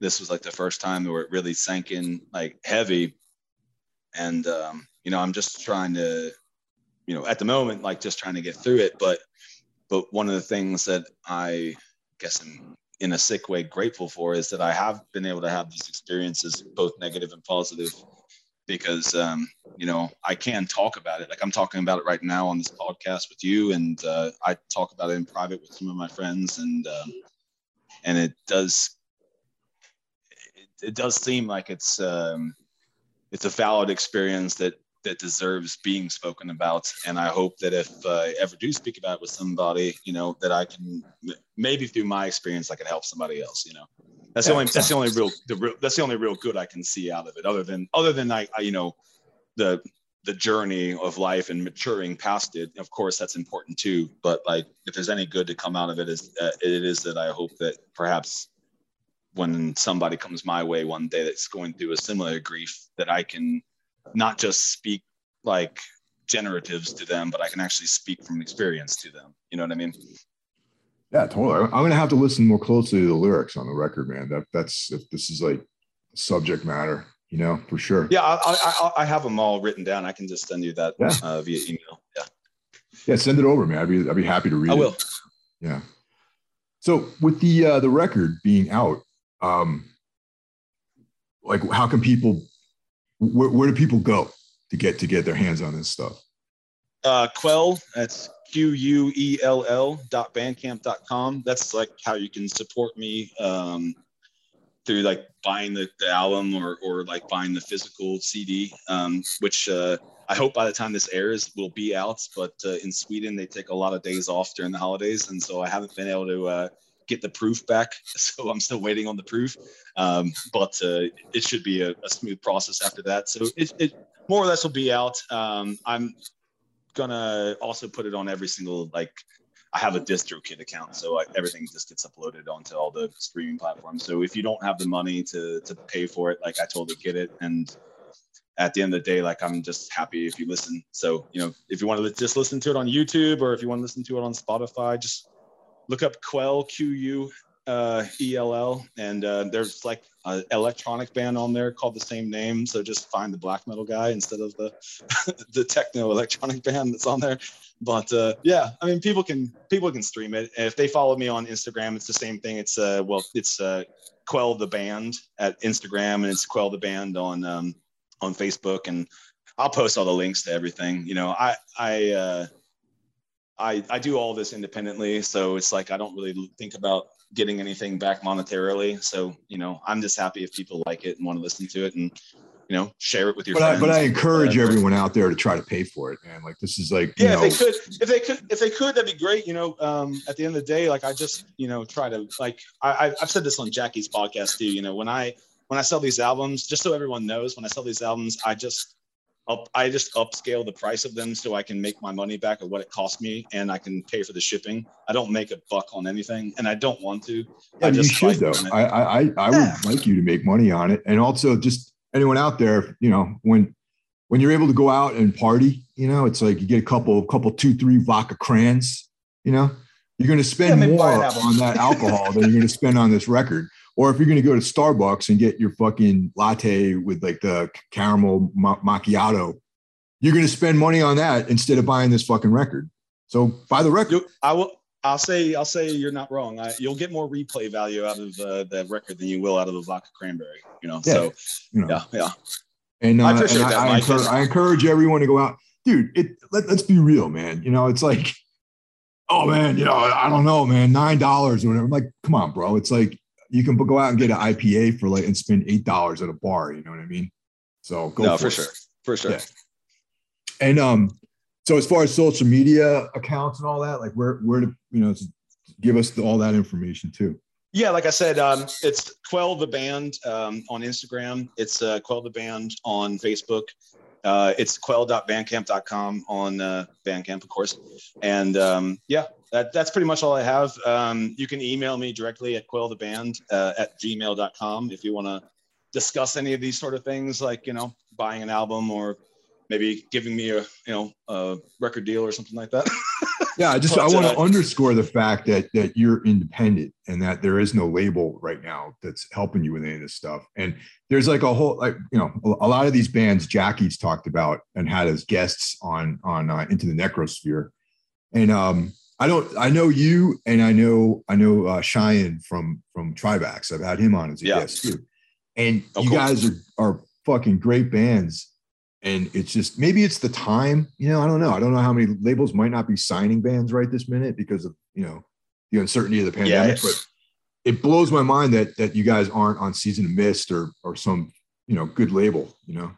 this was like the first time where it really sank in like heavy. And um, you know, I'm just trying to you know, at the moment, like just trying to get through it. But, but one of the things that I guess I'm in a sick way grateful for is that I have been able to have these experiences, both negative and positive, because um, you know I can talk about it. Like I'm talking about it right now on this podcast with you, and uh, I talk about it in private with some of my friends, and um, and it does it, it, does seem like it's um, it's a valid experience that that deserves being spoken about. And I hope that if I ever do speak about it with somebody, you know, that I can maybe through my experience, I can help somebody else. You know, that's the only that's the only real the real that's the only real good I can see out of it. Other than other than I, I you know the the journey of life and maturing past it of course that's important too but like if there's any good to come out of it is uh, it is that i hope that perhaps when somebody comes my way one day that's going through a similar grief that i can not just speak like generatives to them, but I can actually speak from experience to them. You know what I mean? Yeah, totally. I'm gonna have to listen more closely to the lyrics on the record, man. That that's if this is like subject matter, you know, for sure. Yeah, I, I, I have them all written down. I can just send you that yeah. uh, via email. Yeah. Yeah, send it over, man. I'd be I'd be happy to read. I will. It. Yeah. So with the uh, the record being out, um, like how can people where, where do people go to get to get their hands on this stuff? Uh, Quell, that's Q U E L L dot bandcamp dot com. That's like how you can support me um, through like buying the, the album or, or like buying the physical CD, um, which uh, I hope by the time this airs will be out. But uh, in Sweden, they take a lot of days off during the holidays. And so I haven't been able to uh, get the proof back. So I'm still waiting on the proof, um, but uh, it should be a, a, smooth process after that. So it, it, more or less will be out. Um, I'm gonna also put it on every single like I have a DistroKid account, so I, everything just gets uploaded onto all the streaming platforms. So if you don't have the money to to pay for it, like I totally get it. And at the end of the day, like I'm just happy if you listen. So you know, if you want to just listen to it on YouTube or if you want to listen to it on Spotify, just look up Quell Q U uh, E L L, and uh, there's like a electronic band on there called the same name. So just find the black metal guy instead of the the techno electronic band that's on there. But uh, yeah, I mean, people can people can stream it. If they follow me on Instagram, it's the same thing. It's uh, well, it's uh, Quell the Band at Instagram, and it's Quell the Band on um, on Facebook, and I'll post all the links to everything. You know, I I uh, I I do all this independently, so it's like I don't really think about getting anything back monetarily. So you know, I'm just happy if people like it and want to listen to it, and you know, share it with your but friends. I, but I encourage everyone out there to try to pay for it, man. Like this is like yeah, you know, if they could, if they could, if they could, that'd be great. You know, um, at the end of the day, like I just, you know, try to like I, I've said this on Jackie's podcast too. You know, when I when I sell these albums, just so everyone knows, when I sell these albums, I just up, I just upscale the price of them so I can make my money back of what it cost me, and I can pay for the shipping. I don't make a buck on anything, and I don't want to. Yeah, I you should like though. I I I, I Yeah. would like you to make money on it, and also just anyone out there, you know, when when you're able to go out and party, you know, it's like you get a couple, couple, two, three vodka crayons, you know, you're going to spend maybe buy more on that alcohol than you're going to spend on this record. Or if you're going to go to Starbucks and get your fucking latte with like the caramel ma- macchiato, you're going to spend money on that instead of buying this fucking record. So buy the record. I will. I'll say. I'll say you're not wrong. I, you'll get more replay value out of uh, the record than you will out of the vodka cranberry. You know. Yeah. So You know, yeah, yeah. And, uh, I and that, I, Mike. encourage, I encourage everyone to go out, dude. It let, let's be real, man. You know, it's like, oh man, you know, I don't know, man, nine dollars or whatever. I'm like, come on, bro. It's like you can go out and get an IPA for like and spend eight dollars at a bar. You know what I mean? So go no, for, for sure, for sure. Yeah. And um, so as far as social media accounts and all that, like where where to you know give us the, all that information too. Yeah, like I said, um, it's Quell the Band um, on Instagram. It's uh, Quell the Band on Facebook. Uh, it's quell.bandcamp.com on uh, Bandcamp, of course. And um, yeah, that, that's pretty much all I have. Um, you can email me directly at quelltheband uh, at gmail.com if you want to discuss any of these sort of things, like, you know, buying an album or maybe giving me a, you know, a record deal or something like that. Yeah, I just But, I want to uh, underscore the fact that that you're independent and that there is no label right now that's helping you with any of this stuff. And there's like a whole like you know a, a lot of these bands Jackie's talked about and had as guests on on uh, into the Necrosphere. And um I don't I know you and I know I know uh Shayan from from Trivax. I've had him on as a Yeah. guest too. And Oh, you cool. guys are are fucking great bands and it's just maybe it's the time you know i don't know i don't know how many labels might not be signing bands right this minute because of you know the uncertainty of the pandemic Yeah. but it blows my mind that that you guys aren't on season of mist or or some you know good label you know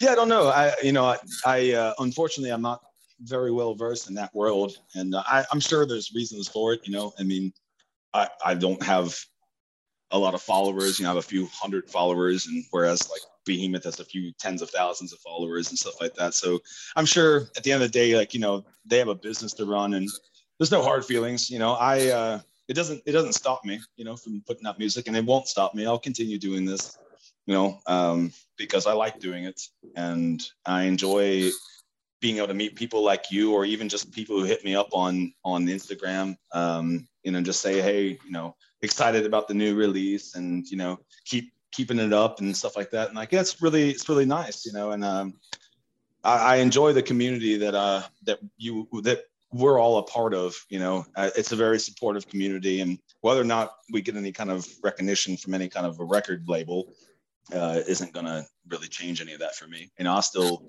Yeah, I don't know. I, you know, I, I uh, unfortunately, I'm not very well versed in that world, and uh, I, I'm sure there's reasons for it. You know, I mean, I, I don't have a lot of followers. You know, I have a few hundred followers, and whereas like Behemoth has a few tens of thousands of followers and stuff like that. So I'm sure at the end of the day, like you know, they have a business to run, and there's no hard feelings. You know, I uh, it doesn't it doesn't stop me, you know, from putting out music, and it won't stop me. I'll continue doing this you know, um, because I like doing it and I enjoy being able to meet people like you, or even just people who hit me up on on Instagram, um, you know, just say, hey, you know, excited about the new release, and you know, keep keeping it up and stuff like that. And like, it's really it's really nice, you know, and um, I, I enjoy the community that uh that you that we're all a part of you know uh, it's a very supportive community and whether or not we get any kind of recognition from any kind of a record label uh, isn't going to really change any of that for me. And I'll still,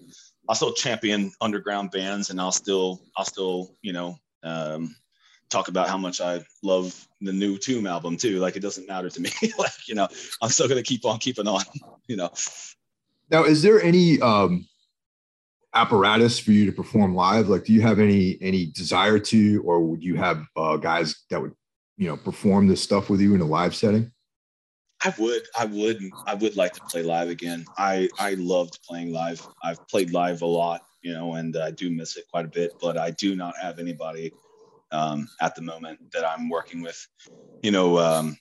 I'll still champion underground bands, and I'll still, I'll still, you know, um, talk about how much I love the new Tomb album too. Like it doesn't matter to me. like you know, I'm still to keep on keeping on. You know. now is there any um apparatus for you to perform live like do you have any any desire to or would you have uh guys that would you know perform this stuff with you in a live setting I would, I would, I would like to play live again. I I loved playing live. I've played live a lot, you know, and I do miss it quite a bit. But I do not have anybody um, at the moment that I'm working with. You know, um,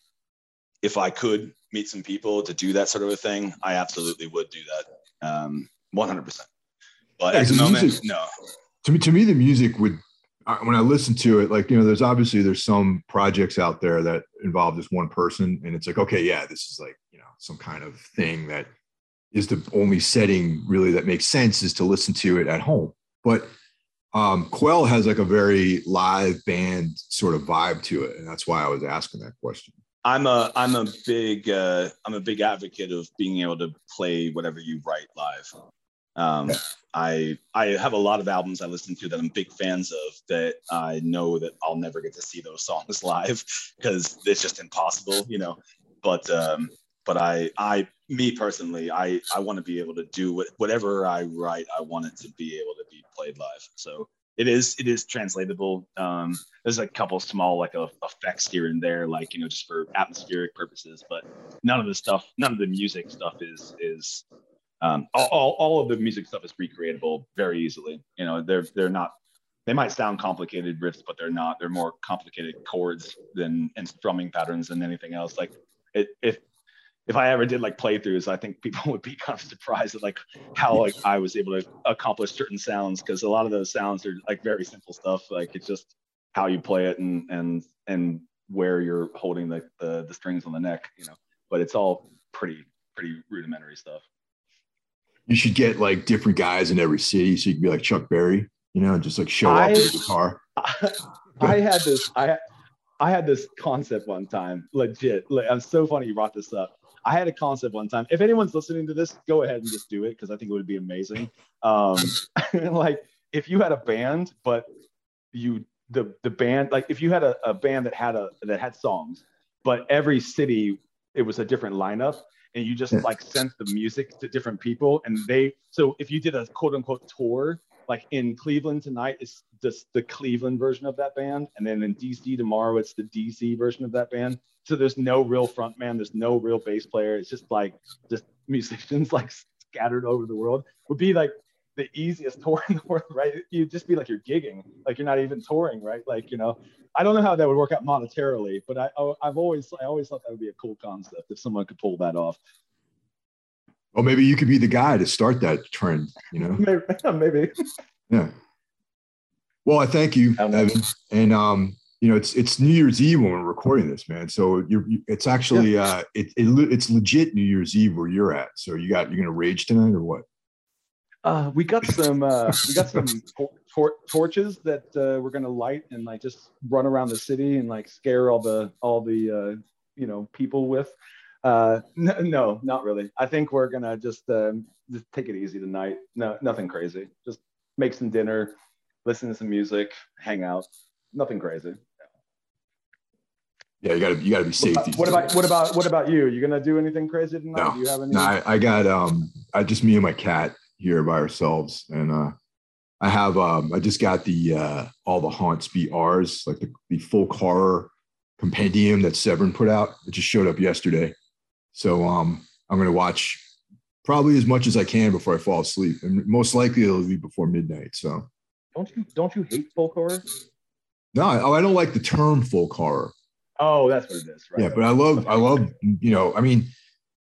if I could meet some people to do that sort of a thing, I absolutely would do that, um, 100%. But Yeah, at the moment, music- no. to me to me the music would when I listen to it, like you know, there's obviously there's some projects out there that involve this one person, and it's like, okay, yeah, this is like you know some kind of thing that is the only setting really that makes sense is to listen to it at home. But um, Quell has like a very live band sort of vibe to it, and that's why I was asking that question. I'm a I'm a big uh, I'm a big advocate of being able to play whatever you write live. Um, yeah. I I have a lot of albums I listen to that I'm big fans of that I know that I'll never get to see those songs live because it's just impossible, you know. But um, but I I me personally I I want to be able to do what, whatever I write I want it to be able to be played live. So it is it is translatable. Um, there's a couple small like uh, effects here and there, like you know, just for atmospheric purposes. But none of the stuff, none of the music stuff is is um, all, all, of the music stuff is recreatable very easily. You know, they're they're not. They might sound complicated riffs, but they're not. They're more complicated chords than and strumming patterns than anything else. Like it, if if I ever did like playthroughs, I think people would be kind of surprised at like how like I was able to accomplish certain sounds because a lot of those sounds are like very simple stuff. Like it's just how you play it and and and where you're holding the the, the strings on the neck, you know. But it's all pretty pretty rudimentary stuff you should get like different guys in every city, so you can be like Chuck Berry, you know, and just like show I, up with a guitar. I, I had this, I I had this concept one time, legit. Like, I'm so funny you brought this up. I had a concept one time. If anyone's listening to this, go ahead and just do it because I think it would be amazing. Um, like if you had a band, but you the the band like if you had a, a band that had a that had songs, but every city it was a different lineup and you just like sent the music to different people and they so if you did a quote unquote tour like in cleveland tonight it's just the cleveland version of that band and then in dc tomorrow it's the dc version of that band. So there's no real front man there's no real bass player. It's just like just musicians like scattered over the world. Would be like the easiest tour in the world, right? You'd just be like you're gigging, like you're not even touring, right? Like you know, I don't know how that would work out monetarily, but I oh, I've always I always thought that would be a cool concept if someone could pull that off. Well, maybe you could be the guy to start that trend. You know, maybe. maybe. Yeah. Well, I thank you, Evan, and um, you know, it's it's New Year's Eve when we're recording this, man. So you're it's actually yeah. uh, it, it it's legit New Year's Eve where you're at. So you got you're gonna rage tonight or what? Uh, we got some uh, we got some tor- torches that uh, we're gonna light and like just run around the city and like scare all the all the uh, you know people with. Uh, no, no, not really. I think we're gonna just um, just take it easy tonight. No, nothing crazy. Just make some dinner, listen to some music, hang out. Nothing crazy. Yeah, you gotta you gotta be safe. What about, what about what about what about you? You gonna do anything crazy tonight? No, do you have any? No, I, I got um I just me and my cat here by ourselves. And uh, I have um, I just got the uh, all the haunts be ours, like the, the folk horror compendium that Severin put out. It just showed up yesterday. So um, I'm gonna watch probably as much as I can before I fall asleep. And most likely it'll be before midnight. So don't you don't you hate folk horror? No, I, I don't like the term folk horror. Oh, that's what it is, right? Yeah, but I love I love you know, I mean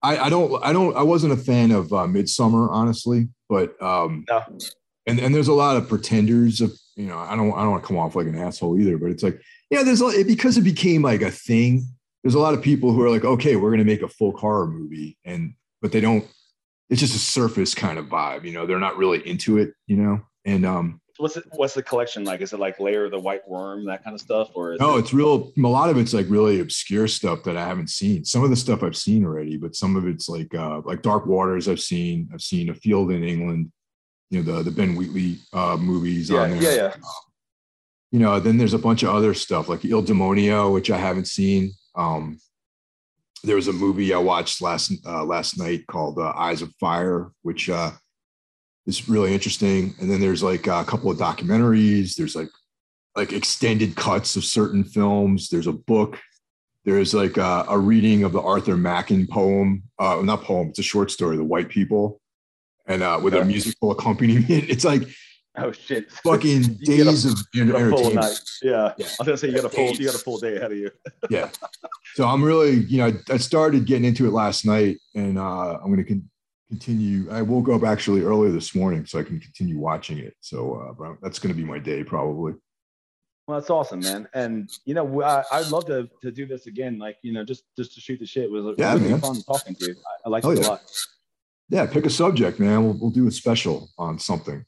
I, I don't I don't I wasn't a fan of uh, Midsommar honestly, but um, no. and and there's a lot of pretenders of you know I don't I don't want to come off like an asshole either, but it's like yeah there's a, because it became like a thing. There's a lot of people who are like okay we're gonna make a folk horror movie and but they don't. It's just a surface kind of vibe, you know. They're not really into it, you know. And um, what's it, what's the collection like? Is it like Lair of the White Worm, that kind of stuff, or no? It- it's real. A lot of it's like really obscure stuff that I haven't seen. Some of the stuff I've seen already, but some of it's like uh, like Dark Waters. I've seen. I've seen A Field in England. You know the the Ben Wheatley uh, movies yeah, on there. Yeah, yeah. You know, then there's a bunch of other stuff like Il Demonio, which I haven't seen. Um, there was a movie I watched last uh, last night called uh, Eyes of Fire, which uh, is really interesting. And then there's like a couple of documentaries. There's like like extended cuts of certain films. There's a book. There's like a, a reading of the Arthur Machen poem. Uh, not poem. It's a short story, The White People, and uh, with a musical accompaniment. It's like oh shit, fucking days a, of entertainment. Yeah. yeah, I was gonna say you got a full you got a full day ahead of you. yeah, so I'm really you know I started getting into it last night, and uh, I'm gonna con- continue. I woke up actually earlier this morning so I can continue watching it. So uh, that's going to be my day probably. Well, that's awesome, man. And you know, I, I'd love to to do this again. Like, you know, just just to shoot the shit it was Yeah, really man. fun talking to you. I, I liked Oh, it a lot. Yeah, pick a subject, man. We'll, we'll do a special on something.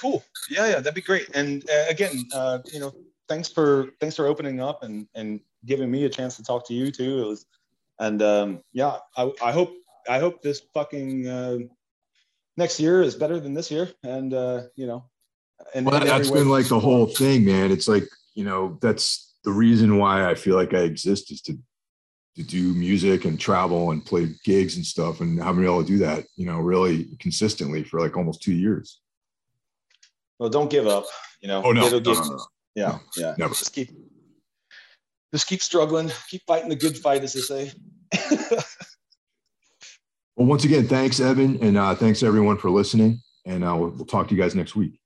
Cool. Yeah, yeah, that'd be great. And uh, again, uh, you know, thanks for thanks for opening up and and giving me a chance to talk to you too. It was, and um, yeah, I, I hope I hope this fucking uh, next year is better than this year. And uh, you know, and Well, that, that's been like the whole thing, man. It's like, you know, that's the reason why I feel like I exist is to to do music and travel and play gigs and stuff and having been able to do that, you know, really consistently for like almost two years. Well, don't give up. You know. Oh no, It'll no, no, no. Yeah, yeah. never. Just keep just keep struggling, keep fighting the good fight, as they say. Well, once again, thanks, Evan, and uh, thanks everyone for listening. And uh, we'll, we'll talk to you guys next week.